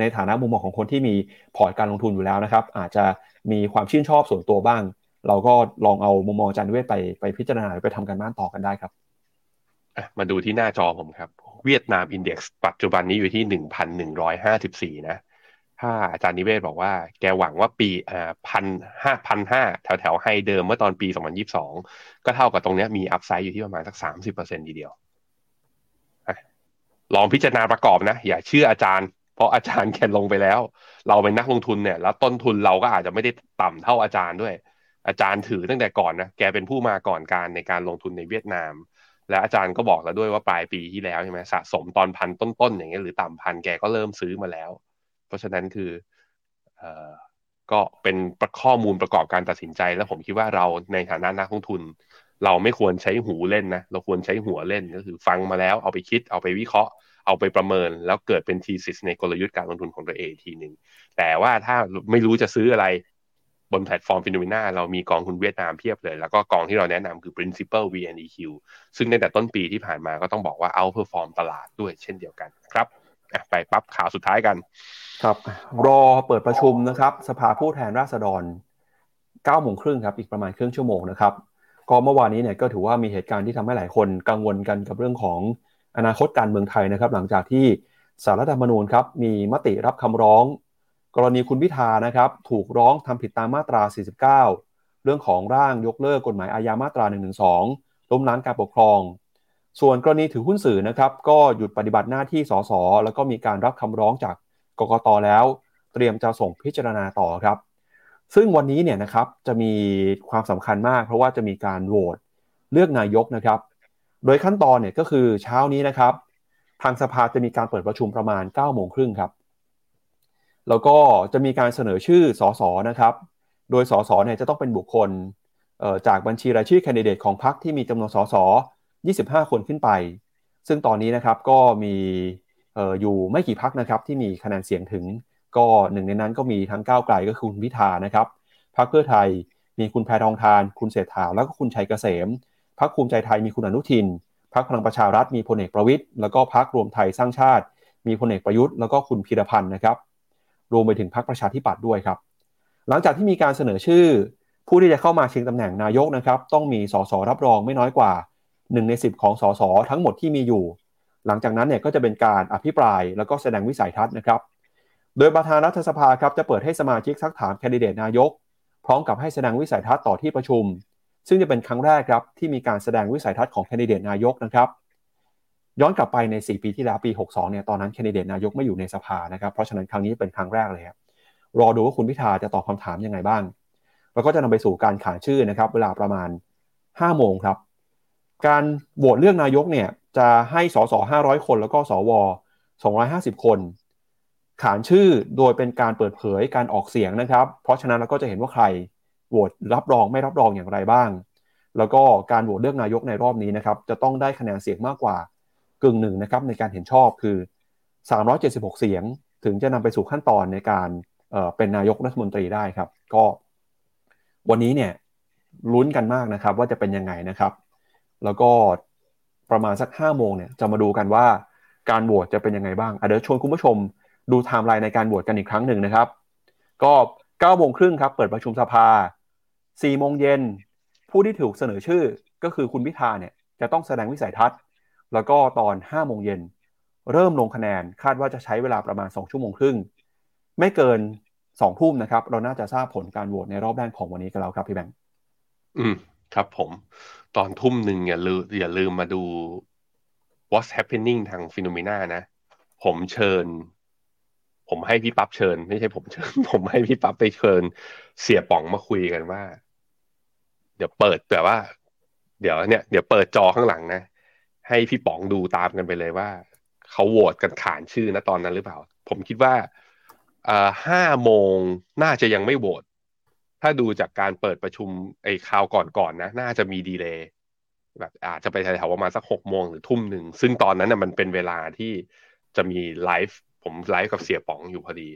ในฐานะมุมมองของคนที่มีพอร์ตการลงทุนอยู่แล้วนะครับ อาจจะมีความชื่นชอบส่วนตัวบ้าง เราก็ลองเอามุมมองอาจารย์นิเวศน์ไปไปพิจารณาไปทำการบ้านต่อกันได้ครับมาดูที่หน้าจอผมครับ เวียดนาม index ปัจจุบันนี้อยู่ที่หนึ่งพันหนึ่งร้อยห้าสิบสี่นะถ้าอาจารย์นิเวศบอกว่าแกหวังว่าปีอ่าพันห้าพันห้าแถวแถว high เดิมเมื่อตอนปีสองพันยิบสองก็เท่ากับตรงนี้มี upside อยู่ที่ประมาณสักสามสิบเปอร์เซ็นทีเดียว ลองพิจารณาประกอบนะ อย่าเชื่ออาจารย์ เพราะอาจารย์แคนลงไปแล้ว เราเป็นนักลงทุนเนี่ย แล้วต้นทุนเราก็อาจจะไม่ได้ต่ำเท่าอาจารย์ด้วย อาจารย์ถือตั้งแต่ก่อนนะแกเป็นผู้มาก่อนการในการลงทุนในเวียดนาม และอาจารย์ก็บอกแล้วด้วยว่าปลายปีที่แล้วใช่ไหมสะสมตอนพันต้นๆอย่างเงี้ยหรือต่ำพันแกก็เริ่มซื้อมาแล้ว เพราะฉะนั้นคือเอ่อก็เป็นข้อมูลประกอบการตัดสินใจ แล้วผมคิดว่าเราในฐานะนักลงทุน เราไม่ควรใช้หูเล่นนะ เราควรใช้หัวเล่นก็คือฟังมาแล้วเอาไปคิดเอาไปวิเคราะห์ เอาไปประเมิน แล้วเกิดเป็น thesis ในกลยุทธ์การลงทุนของตัวเองทีหนึ่งแต่ว่าถ้าไม่รู้จะซื้ออะไรบนแพลตฟอร์ม Finnomena เรามีกองทุนเวียดนามเพียบเลย แล้วก็กองที่เราแนะนำคือ principal VNEQ ซึ่งในแต่ต้นปีที่ผ่านมาก็ต้องบอกว่า outperform ตลาดด้วยเช่นเดียวกันครับไปปั๊บข่าวสุดท้ายกัน ครับรอเปิดประชุมนะครับ สภาผู้แทนราษฎร9โมงครึ่งครับ อีกประมาณครึ่งชั่วโมงนะครับ ก็เมื่อวานนี้เนี่ยก็ถือว่ามีเหตุการณ์ที่ทำให้หลายคนกังวลกันกับเรื่องของอนาคตการเมืองไทยนะครับ หลังจากที่สารรัฐธรรมนูญครับมีมติรับคำร้อง กรณีคุณพิธานะครับ ถูกร้องทำผิดตามมาตรา 49 เรื่องของร่างยกเลิกกฎหมายอาญามาตรา 112 ล้มล้างการปกครอง ส่วนกรณีถือหุ้นสื่อนะครับ ก็หยุดปฏิบัติหน้าที่สสแล้วก็มีการรับคำร้องจากกกตแล้ว เตรียมจะส่งพิจารณาต่อครับ ซึ่งวันนี้เนี่ยนะครับจะมีความสำคัญมาก เพราะว่าจะมีการโหวตเลือกนายกนะครับ โดยขั้นตอนเนี่ยก็คือเช้านี้นะครับ ทางสภาจะมีการเปิดประชุมประมาณ9โมงครึ่งครับ แล้วก็จะมีการเสนอชื่อสสนะครับ โดยสสเนี่ยจะต้องเป็นบุคคลจากบัญชีรายชื่อแคนดิเดตของพรรคที่มีจำนวนสส25 คนขึ้นไป ซึ่งตอนนี้นะครับก็มีอยู่ไม่กี่พักนะครับที่มีคะแนนเสียงถึง ก็หนึ่งในนั้นก็มีทั้งก้าวไกลก็คือคุณพิธานะครับพรรคเพื่อไทยมีคุณแพทองทาน คุณเศรษฐาแล้วก็คุณชัยเกษมพรรคภูมิใจไทยมีคุณอนุทินพรรคพลังประชารัฐมีพลเอกประวิตยแล้วก็พรรครวมไทยสร้างชาติ มีพลเอกประยุทธ์แล้วก็คุณพีรพันธ์นะครับรวมไปถึงพรรคประชาธิปัตย์ด้วยครับ หลังจากที่มีการเสนอชื่อ ผู้ที่จะเข้ามาชิงตำแหน่งนายกนะครับ ต้องมีสสรับรองไม่น้อยกว่า 1 ใน 10 ของสสทั้งหมดที่มีอยู่ หลังจากนั้นเนี่ยก็จะเป็นการอภิปรายแล้วก็แสดงวิสัยทัศน์นะครับ โดยประธานรัฐสภาครับจะเปิดให้สมาชิกซักถามแคนดิเดตนายก พร้อมกับให้แสดงวิสัยทัศน์ต่อที่ประชุม ซึ่งจะเป็นครั้งแรกครับที่มีการแสดงวิสัยทัศน์ของแคนดิเดตนายกนะครับ ย้อนกลับไปใน 4 ปีที่แล้วปี 62 เนี่ยตอนนั้นแคนดิเดตนายกไม่อยู่ในสภานะครับเพราะฉะนั้นครั้งนี้เป็นครั้งแรกเลยครับรอดูว่าคุณพิธาจะตอบคาถามยังไงบ้าง แล้วก็จะนำไปสู่การขานชื่อนะครับ เวลาประมาณ 5 โมงครับ การโหวตเลือกนายกเนี่ยจะให้สส500 คนแล้วก็สว 250 คน ขานชื่อโดยเป็นการเปิดเผยการออกเสียงนะครับ เพราะฉะนั้นเราก็จะเห็นว่าใครโหวตรับรองไม่รับรองอย่างไรบ้าง แล้วก็การโหวตเลือกนายกในรอบนี้นะครับ จะต้องได้คะแนนเสียงมากกว่ากึ่งหนึ่งนะครับในการเห็นชอบคือ 376 เสียงถึงจะนำไปสู่ขั้นตอนในการเเป็นนายกรัฐมนตรีได้ครับ ก็ วันนี้เนี่ยลุ้นกันมากนะครับ ว่าจะเป็นยังไงนะครับ แล้วก็ประมาณสัก5โมงเนี่ยจะมาดูกันว่าการโหวตจะเป็นยังไงบ้างเดี๋ยวชวนคุณผู้ชม ดูไทม์ไลน์ในการโหวตกันอีกครั้งหนึ่งนะครับ ก็9โมงครึ่งครับ เปิดประชุมสภา4โมงเย็นผู้ที่ถูกเสนอชื่อก็คือคุณพิธาเนี่ยจะต้องแสดงวิสัยทัศน์ แล้วก็ตอน5โมงเย็นเริ่มลงคะแนนคาดว่าจะใช้เวลาประมาณ 2 ชั่วโมงครึ่ง ไม่เกิน2ทุ่มนะครับ เราน่าจะทราบผลการโหวตในรอบแรกของวันนี้กันแล้วครับพี่แบงค์อืมครับผมตอนทุ่มหนึ่งอย่าลืมอย่าลืมมาดู what's happening ทางฟิโนเมนานะ ผมเชิญ ผมให้พี่ปั๊บเชิญ ไม่ใช่ผมเชิญ ผมให้พี่ปั๊บไปเชิญ เสียป๋องมาคุยกันว่า เดี๋ยวเปิดแต่ว่า เดี๋ยวเนี่ย เดี๋ยวเปิดจอข้างหลังนะ ให้พี่ป๋องดูตามกันไปเลยว่าเขาโหวตกันขานชื่อนะตอนนั้นหรือเปล่า ผมคิดว่าห้าโมงน่าจะยังไม่โหวตถ้าดูจากการเปิดประชุมไอ้คราวก่อนๆนนะ น่าจะมี delay แบบอาจจะไปแถวๆประมาณสักหกโมงหรือทุ่มหนึ่ง ซึ่งตอนนั้นน่ะมันเป็นเวลาที่จะมีไลฟ์ ผมไลฟ์กับเสียป๋องอยู่พอดี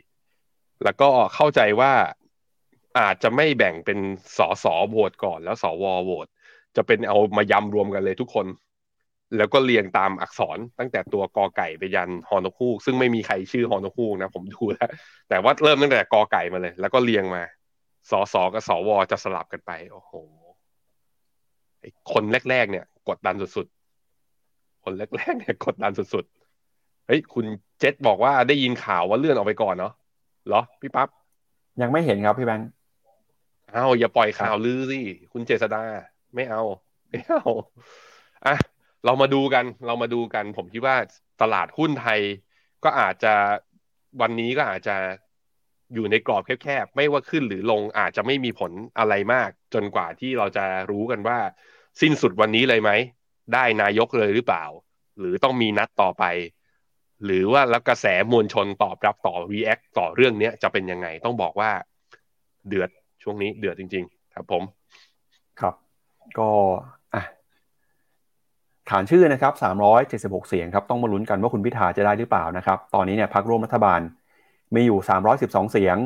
แล้วก็เข้าใจว่าอาจจะไม่แบ่งเป็นสอสอโหวตก่อนแล้วสวโหวตจะเป็นเอามายำรวมกันเลยทุกคน แล้วก็เรียงตามอักษรตั้งแต่ตัวกอไก่ไปยันฮอนคูก ซึ่งไม่มีใครชื่อฮอนคูกนะ ผมดูแล้วแต่ว่าเริ่มตั้งแต่กอไก่มาเลย แล้วก็เรียงมาสสกับสวจะสลับกันไป โอ้โหคนแรกๆเนี่ย กดดันสุดๆ คนแรกๆเนี่ยกดดันสุดๆ เฮ้ยคุณเจษบอกว่าได้ยินข่าวว่าเลื่อนออกไปก่อนเนาะเหรอพี่ปั๊บยังไม่เห็นครับพี่แบงค์เอาอย่าปล่อยข่าวลือสิคุณเจษดาไม่เอาไม่เอาอะเรามาดูกัน เรามาดูกัน ผมคิดว่าตลาดหุ้นไทย ก็อาจจะวันนี้ก็อาจจะอยู่ในกรอบแคบๆ ไม่ว่าขึ้นหรือลงอาจจะไม่มีผลอะไรมาก จนกว่าที่เราจะรู้กันว่า สิ้นสุดวันนี้เลยไหม ได้นายกเลยหรือเปล่า หรือต้องมีนัดต่อไป หรือว่าแล้วกระแสมวลชนตอบรับต่อ react ต่อเรื่องนี้จะเป็นยังไงต้องบอกว่าเดือดช่วงนี้เดือดจริง ๆ ครับผมครับ ก็อะขานชื่อนะครับ 376 เสียงครับ ต้องมาลุ้นกันว่าคุณพิธาจะได้หรือเปล่านะครับ ตอนนี้เนี่ยพักร่วมรัฐบาลมีอยู่ 312 เสียง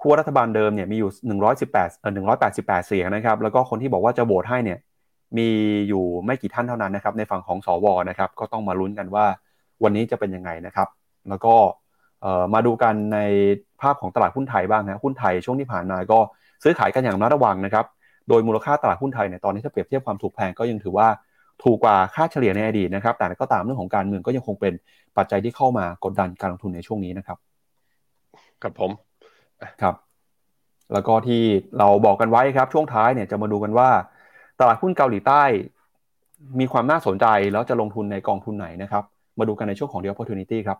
ขั้วรัฐบาลเดิมเนี่ยมีอยู่ 118เอ่อ188 เสียงนะครับ แล้วก็คนที่บอกว่าจะโหวตให้เนี่ย มีอยู่ไม่กี่ท่านเท่านั้นนะครับ ในฝั่งของสวนะครับ ก็ต้องมาลุ้นกันว่า วันนี้จะเป็นยังไงนะครับ แล้วก็มาดูกันในภาพของตลาดหุ้นไทยบ้างนะหุ้นไทยช่วงที่ผ่านมาก็ซื้อขายกันอย่างระมัดระวังนะครับ โดยมูลค่าตลาดหุ้นไทยเนี่ยตอนนี้ถ้าเปรียบเทียบความถูกแพงก็ยังถือว่าถูกกว่าค่าเฉลี่ยในอดีตนะครับ แต่ก็ตามเรื่องของการเมืองก็ยังคงเป็นปัจจัยที่เข้ามากดดันการลงทุนในช่วงนี้นะครับครับผมครับ แล้วก็ที่เราบอกกันไว้ครับ ช่วงท้ายเนี่ยจะมาดูกันว่า ตลาดหุ้นเกาหลีใต้ มีความน่าสนใจแล้วจะลงทุนในกองทุนไหนนะครับ มาดูกันในช่วงของ The Opportunity ครับ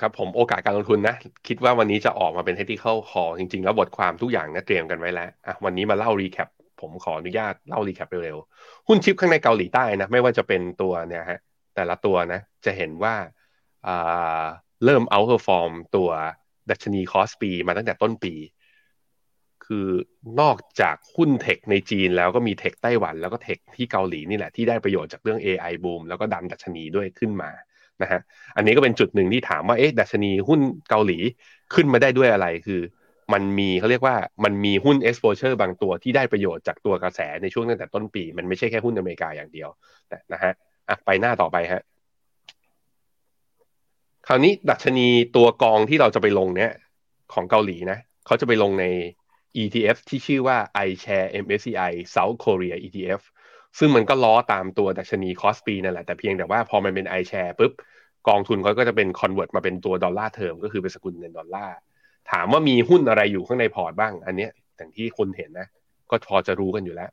ครับผมโอกาสการลงทุนนะ คิดว่าวันนี้จะออกมาเป็น technical call จริง ๆ แล้วบทความทุกอย่างนี่ยเตรียมกันไว้แล้วอะวันนี้มาเล่า recap ผมขออนุญาตเล่า recap เร็วๆ หุ้นชิปข้างในเกาหลีใต้นะ ไม่ว่าจะเป็นตัวเนี่ยฮะแต่ละตัวนะ จะเห็นว่าอ่าเริ่ม outperform ตัวดัชนีคอสปีมาตั้งแต่ต้นปี คือนอกจากหุ้น tech ในจีนแล้วก็มี tech ไต้หวันแล้วก็ tech ที่เกาหลีนี่แหละที่ได้ประโยชน์จากเรื่อง AI บูมแล้วก็ดันดัชนีด้วยขึ้นมานะฮะอันนี้ก็เป็นจุดหนึ่งที่ถามว่าเอ๊ะดัชนีหุ้นเกาหลีขึ้นมาได้ด้วยอะไรคือ มันมีเขาเรียกว่ามันมีหุ้น exposure บางตัวที่ได้ประโยชน์จากตัวกระแสในช่วงตั้งแต่ต้นปี มันไม่ใช่แค่หุ้นอเมริกาอย่างเดียวนะฮะอะไปหน้าต่อไปฮะคราวนี้ดัชนีตัวกองที่เราจะไปลงเนี้ยของเกาหลีนะเขาจะไปลงใน ETF ที่ชื่อว่า iShare MSCI South Korea ETF ซึ่งมันก็ล้อตามตัวดัชนีคอสปีนั่นแหละ แต่เพียงแต่ว่าพอมันเป็น iShare ปุ๊บ กองทุนเขาก็จะเป็น convert มาเป็นตัวดอลลาร์เทอมก็คือเป็นสกุลเงินดอลลาร์ถามว่ามีหุ้นอะไรอยู่ข้างในพอร์ตบ้าง อันเนี้ยอย่างที่คนเห็นนะ ก็พอจะรู้กันอยู่แล้ว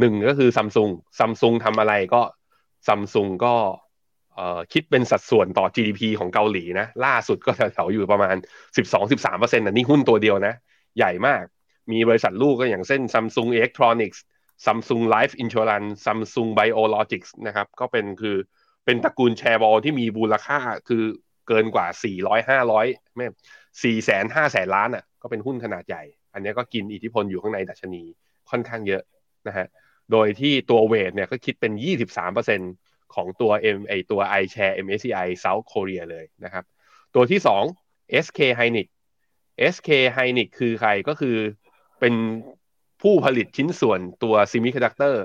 หนึ่งก็คือซัมซุงซัมซุงทำอะไรก็ซัมซุงก็คิดเป็นสัดส่วนต่อ GDP ของเกาหลีนะ ล่าสุดก็แถวๆอยู่ประมาณ 12-13%อร์เซ็นต์นี่หุ้นตัวเดียวนะ ใหญ่มาก มีบริษัทลูกก็อย่างเช่น Samsung Electronics Samsung Life Insurance Samsung Biologics นะครับ ก็เป็นคือเป็นตระกูลแชร์บอลที่มีมูลค่าคือเกินกว่า 400 500ไม่4แสน5แสนล้านอะ ก็เป็นหุ้นขนาดใหญ่ อันนี้ก็กินอิทธิพลอยู่ข้างในดัชนีค่อนข้างเยอะนะฮะ โดยที่ตัวเวทเนี่ยก็คิดเป็น 23%ของตัว M ไอตัว iShare MSCI South Korea เลยนะครับ ตัวที่ 2 SK Hynix SK Hynix คือใครก็คือ เป็นผู้ผลิตชิ้นส่วนตัว Semiconductor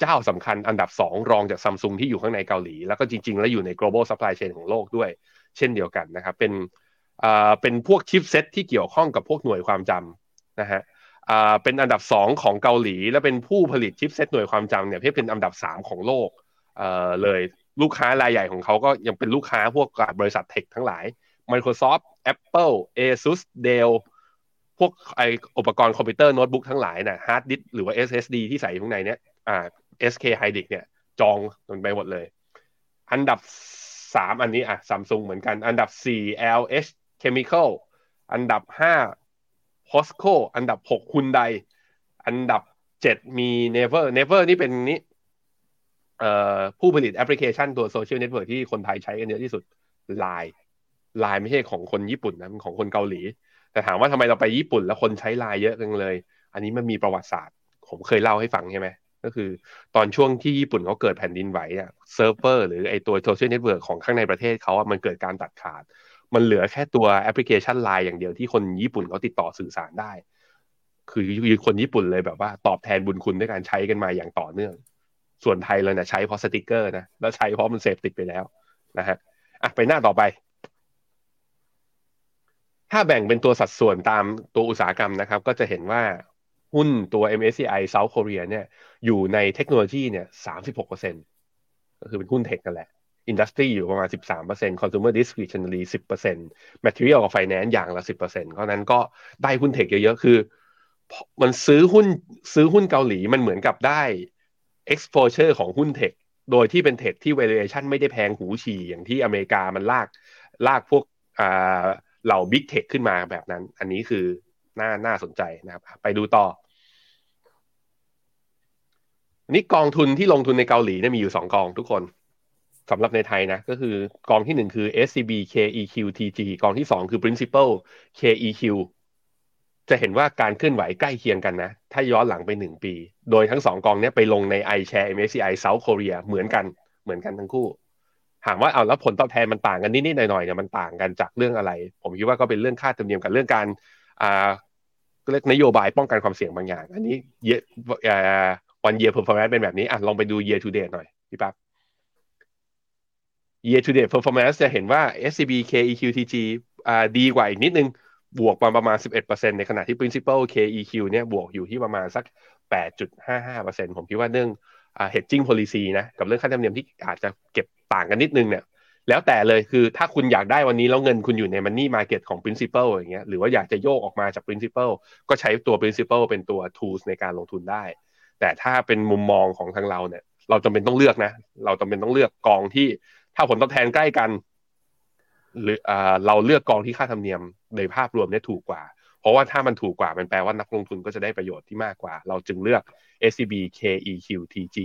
เจ้าสำคัญอันดับ 2 รองจากซัมซุงที่อยู่ข้างในเกาหลี แล้วก็จริง ๆ แล้วอยู่ใน global supply chain ของโลกด้วย เช่นเดียวกันนะครับ เป็นอ่าเป็นพวก chipset ที่เกี่ยวข้องกับพวกหน่วยความจำนะฮะอ่าเป็นอันดับ 2 ของเกาหลี และเป็นผู้ผลิต chipset หน่วยความจำเนี่ยเพียเป็นอันดับ 3 ของโลกเอ่อเลยลูกค้ารายใหญ่ของเขาก็ยังเป็นลูกค้าพวกบริษัท tech ทั้งหลาย Microsoft Apple ASUS Dell พวกไออุปกรณ์คอมพิวเตอร์โน้ตบุ๊กทั้งหลายนะฮาร์ดดิสก์หรือว่า SSD ที่ใส่ข้างในเนี้ยอ่า SK Hynix เนี่ย จองมันไปหมดเลย อันดับสามอันนี้อะซัมซุงเหมือนกัน อันดับสี่ LG Chemical อันดับห้า POSCO อันดับหก Hyundai อันดับเจ็ดมี Naver Naver นี่เป็นนี้เอ่อผู้ผลิตแอปพลิเคชันตัว social network ที่คนไทยใช้กันเยอะที่สุด Line Line ไม่ใช่ของคนญี่ปุ่นนะ มันของคนเกาหลี แต่ถามว่าทำไมเราไปญี่ปุ่นแล้วคนใช้ Line เยอะกันเลย อันนี้มันมีประวัติศาสตร์ ผมเคยเล่าให้ฟังใช่ไหมก็คือตอนช่วงที่ญี่ปุ่นเขาเกิดแผ่นดินไหวอะเซิร์ฟเวอร์หรือไอตัว social network ของข้างในประเทศเขาอะมันเกิดการตัดขาด มันเหลือแค่ตัวแอปพลิเคชันไลน์อย่างเดียวที่คนญี่ปุ่นเขาติดต่อสื่อสารได้ คือคนญี่ปุ่นเลยแบบว่าตอบแทนบุญคุณด้วยการใช้กันมาอย่างต่อเนื่อง ส่วนไทยเลยนะใช้เพราะสติกเกอร์นะแล้วใช้เพราะมันเสพติดไปแล้วนะฮะอะไปหน้าต่อไป ถ้าแบ่งเป็นตัวสัดส่วนตามตัวอุตสาหกรรมนะครับ ก็จะเห็นว่าหุ้นตัว MSCI South Korea เนี่ยอยู่ในเทคโนโลยีเนี่ย36%ก็คือเป็นหุ้นเทคนั่นแหละอินดัสทรีอยู่ประมาณ 13% consumer discretionary 10% material กับ finance อย่างละ 10%เพราะนั้นก็ได้หุ้นเทคเยอะๆ คือ มันซื้อหุ้นซื้อหุ้นเกาหลีมันเหมือนกับได้ exposure ของหุ้นเทค โดยที่เป็นเทคที่ valuation ไม่ได้แพงหูฉี่อย่างที่อเมริกามันลากลากพวกอ่า เหล่า big tech ขึ้นมาแบบนั้น อันนี้คือน่าน่าสนใจนะครับ ไปดูต่อนี่กองทุนที่ลงทุนในเกาหลีเนี่ยมีอยู่สองกองทุกคนสำหรับในไทยนะ ก็คือกองที่หนึ่งคือ SCB KEQ TG กองที่สองคือ Principal KEQ จะเห็นว่าการเคลื่อนไหวใกล้เคียงกันนะ ถ้าย้อนหลังไปหนึ่งปี โดยทั้งสองกองนี้ไปลงใน iShare MSCI South Korea เหมือนกัน เหมือนกันทั้งคู่ ถามว่าเอาแล้วผลตอบแทนมันต่างกันนิดๆหน่อยๆเนี่ยมันต่างกันจากเรื่องอะไร ผมคิดว่าก็เป็นเรื่องค่าธรรมเนียมกับเรื่องการอ่าเรียกนโยบายป้องกันความเสี่ยงบางอย่าง อันนี้เย one year performance เป็นแบบนี้อะลองไปดู year to date หน่อยพี่ปั๊บ year to date performance จะเห็นว่า SCB KEQTG อ่าดีกว่าอีกนิดนึง บวกมาประมาณ 11%ในขณะที่ Principal KEQ เนี่ยบวกอยู่ที่ประมาณสัก 8.55%ผมคิดว่าเรื่องอ่า hedging policy นะ กับเรื่องค่าธรรมเนียมที่อาจจะเก็บ ต่างกันนิดนึงเนี่ยแล้วแต่เลยคือถ้าคุณอยากได้วันนี้แล้วเงินคุณอยู่ใน money market ของ principal อย่างเงี้ยหรือว่าอยากจะโยกออกมาจาก principal ก็ใช้ตัว principal เป็นตัว tools ในการลงทุนได้ แต่ถ้าเป็นมุมมองของทางเราเนี่ย เราจำเป็นต้องเลือกนะ เราจำเป็นต้องเลือกกองที่ถ้าผลตอบแทนใกล้กัน หรืออเราเลือกกองที่ค่าธรรมเนียมในภาพรวมเนี่ยถูกกว่า เพราะว่าถ้ามันถูกกว่ามันแปลว่านักลงทุนก็จะได้ประโยชน์ที่มากกว่า เราจึงเลือก SCB KEQTG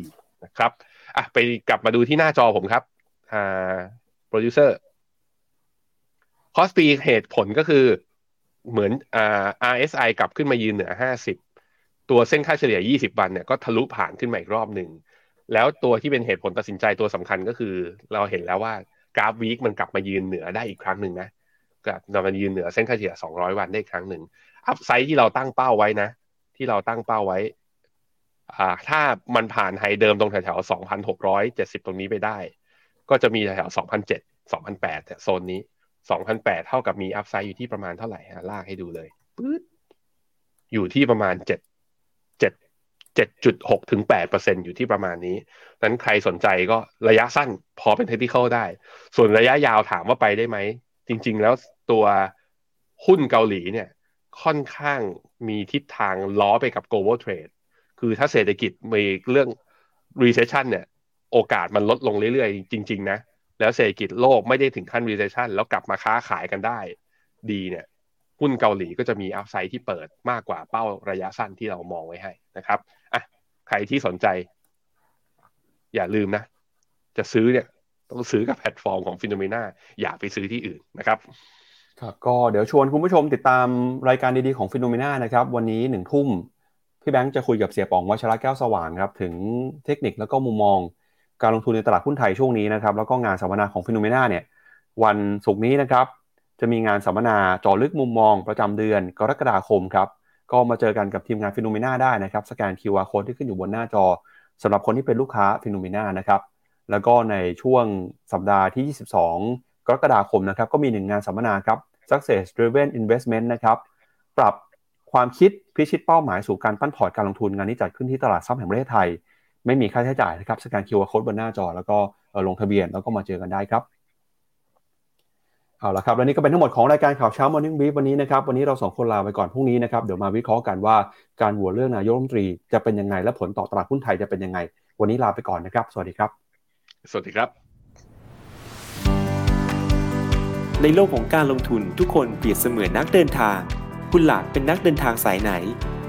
นะครับอะไปกลับมาดูที่หน้าจอผมครับ อ่าโปรดิวเซอร์ KOSPI เหตุผลก็คือเหมือนอ่า RSI กลับขึ้นมายืนเหนือ 50 ตัวเส้นค่าเฉลี่ย 20 วันเนี่ยก็ทะลุผ่านขึ้นมาอีกรอบหนึ่ง แล้วตัวที่เป็นเหตุผลตัดสินใจตัวสำคัญก็คือ เราเห็นแล้วว่ากราฟ week มันกลับมายืนเหนือได้อีกครั้งหนึ่งนะกลับมายืนเหนือเส้นค่าเฉลี่ย 200 วันได้อีกครั้งหนึ่ง upside ที่เราตั้งเป้าไว้นะ ที่เราตั้งเป้าไว้อ่าถ้ามันผ่าน high เดิมตรงแถวๆ2,670 ตรงนี้ไปได้ ก็จะมีแถวๆ2,007 2,008แต่โซนนี้ 2,008 เท่ากับมี upside อยู่ที่ประมาณเท่าไหร่ฮะลากให้ดูเลยปื๊ดอยู่ที่ประมาณ 7 7 7.6ถึง8เปอร์เซ็นอยู่ที่ประมาณนี้นั้นใครสนใจก็ระยะสั้นพอเป็นเทคนิคได้ ส่วนระยะยาวถามว่าไปได้ไหม จริง ๆ แล้วตัวหุ้นเกาหลีเนี่ยค่อนข้างมีทิศทางล้อไปกับ global trade คือถ้าเศรษฐกิจมีเรื่อง recession เนี่ย โอกาสมันลดลงเรื่อยๆ จริง ๆ นะ แล้วเศรษฐกิจโลกไม่ได้ถึงขั้น recession แล้วกลับมาค้าขายกันได้ ดีเนี่ยหุ้นเกาหลีก็จะมี upside ที่เปิดมากกว่าเป้าระยะสั้นที่เรามองไว้ให้นะครับอะใครที่สนใจ อย่าลืมนะ จะซื้อเนี่ยต้องซื้อกับแพลตฟอร์มของ Finnomena อย่าไปซื้อที่อื่นนะครับครับก็เดี๋ยวชวนคุณผู้ชมติดตามรายการดีๆของ Finnomena นะครับ วันนี้หนึ่งทุ่มพี่แบงค์จะคุยกับเสี่ยป๋องวัชระแก้วสว่างครับ ถึงเทคนิคแล้วก็มุมมอง การลงทุนในตลาดหุ้นไทยช่วงนี้นะครับแล้วก็งานสัมมนาของ Finnomena เนี่ยวันศุกร์นี้นะครับจะมีงานสัมมนาเจาะลึกมุมมองประจำเดือนกรกฎาคมครับก็มาเจอกันกับทีมงาน Finnomena ได้นะครับสแกน QR code ที่ขึ้นอยู่บนหน้าจอสำหรับคนที่เป็นลูกค้า Finnomena นะครับแล้วก็ในช่วงสัปดาห์ที่ 22 กรกฎาคมนะครับก็มีหนึ่งงานสัมมนาครับ success driven investment นะครับปรับความคิดพิชิตเป้าหมายสู่การปั้นพอร์ตการลงทุนงานนี้จัดขึ้นที่ตลาดหลักทรัพย์แห่งประเทศไทย ไม่มีค่าใช้จ่ายนะครับสแกน QR code บนหน้าจอ แล้วก็ลงทะเบียนแล้วก็มาเจอกันได้ครับเอาละครับและนี่ก็เป็นทั้งหมดของรายการข่าวเช้า Morning Brief วันนี้นะครับวันนี้เราสองคนลาไปก่อนพรุ่งนี้นะครับเดี๋ยวมาวิเคราะห์กันว่าการโหวตเลือกนายกรัฐมนตรีจะเป็นยังไงและผลต่อตลาดหุ้นไทยจะเป็นยังไง วันนี้ลาไปก่อนนะครับ สวัสดีครับ สวัสดีครับ ในโลกของการลงทุนทุกคนเปรียบเสมือนนักเดินทาง คุณหลักเป็นนักเดินทางสายไหน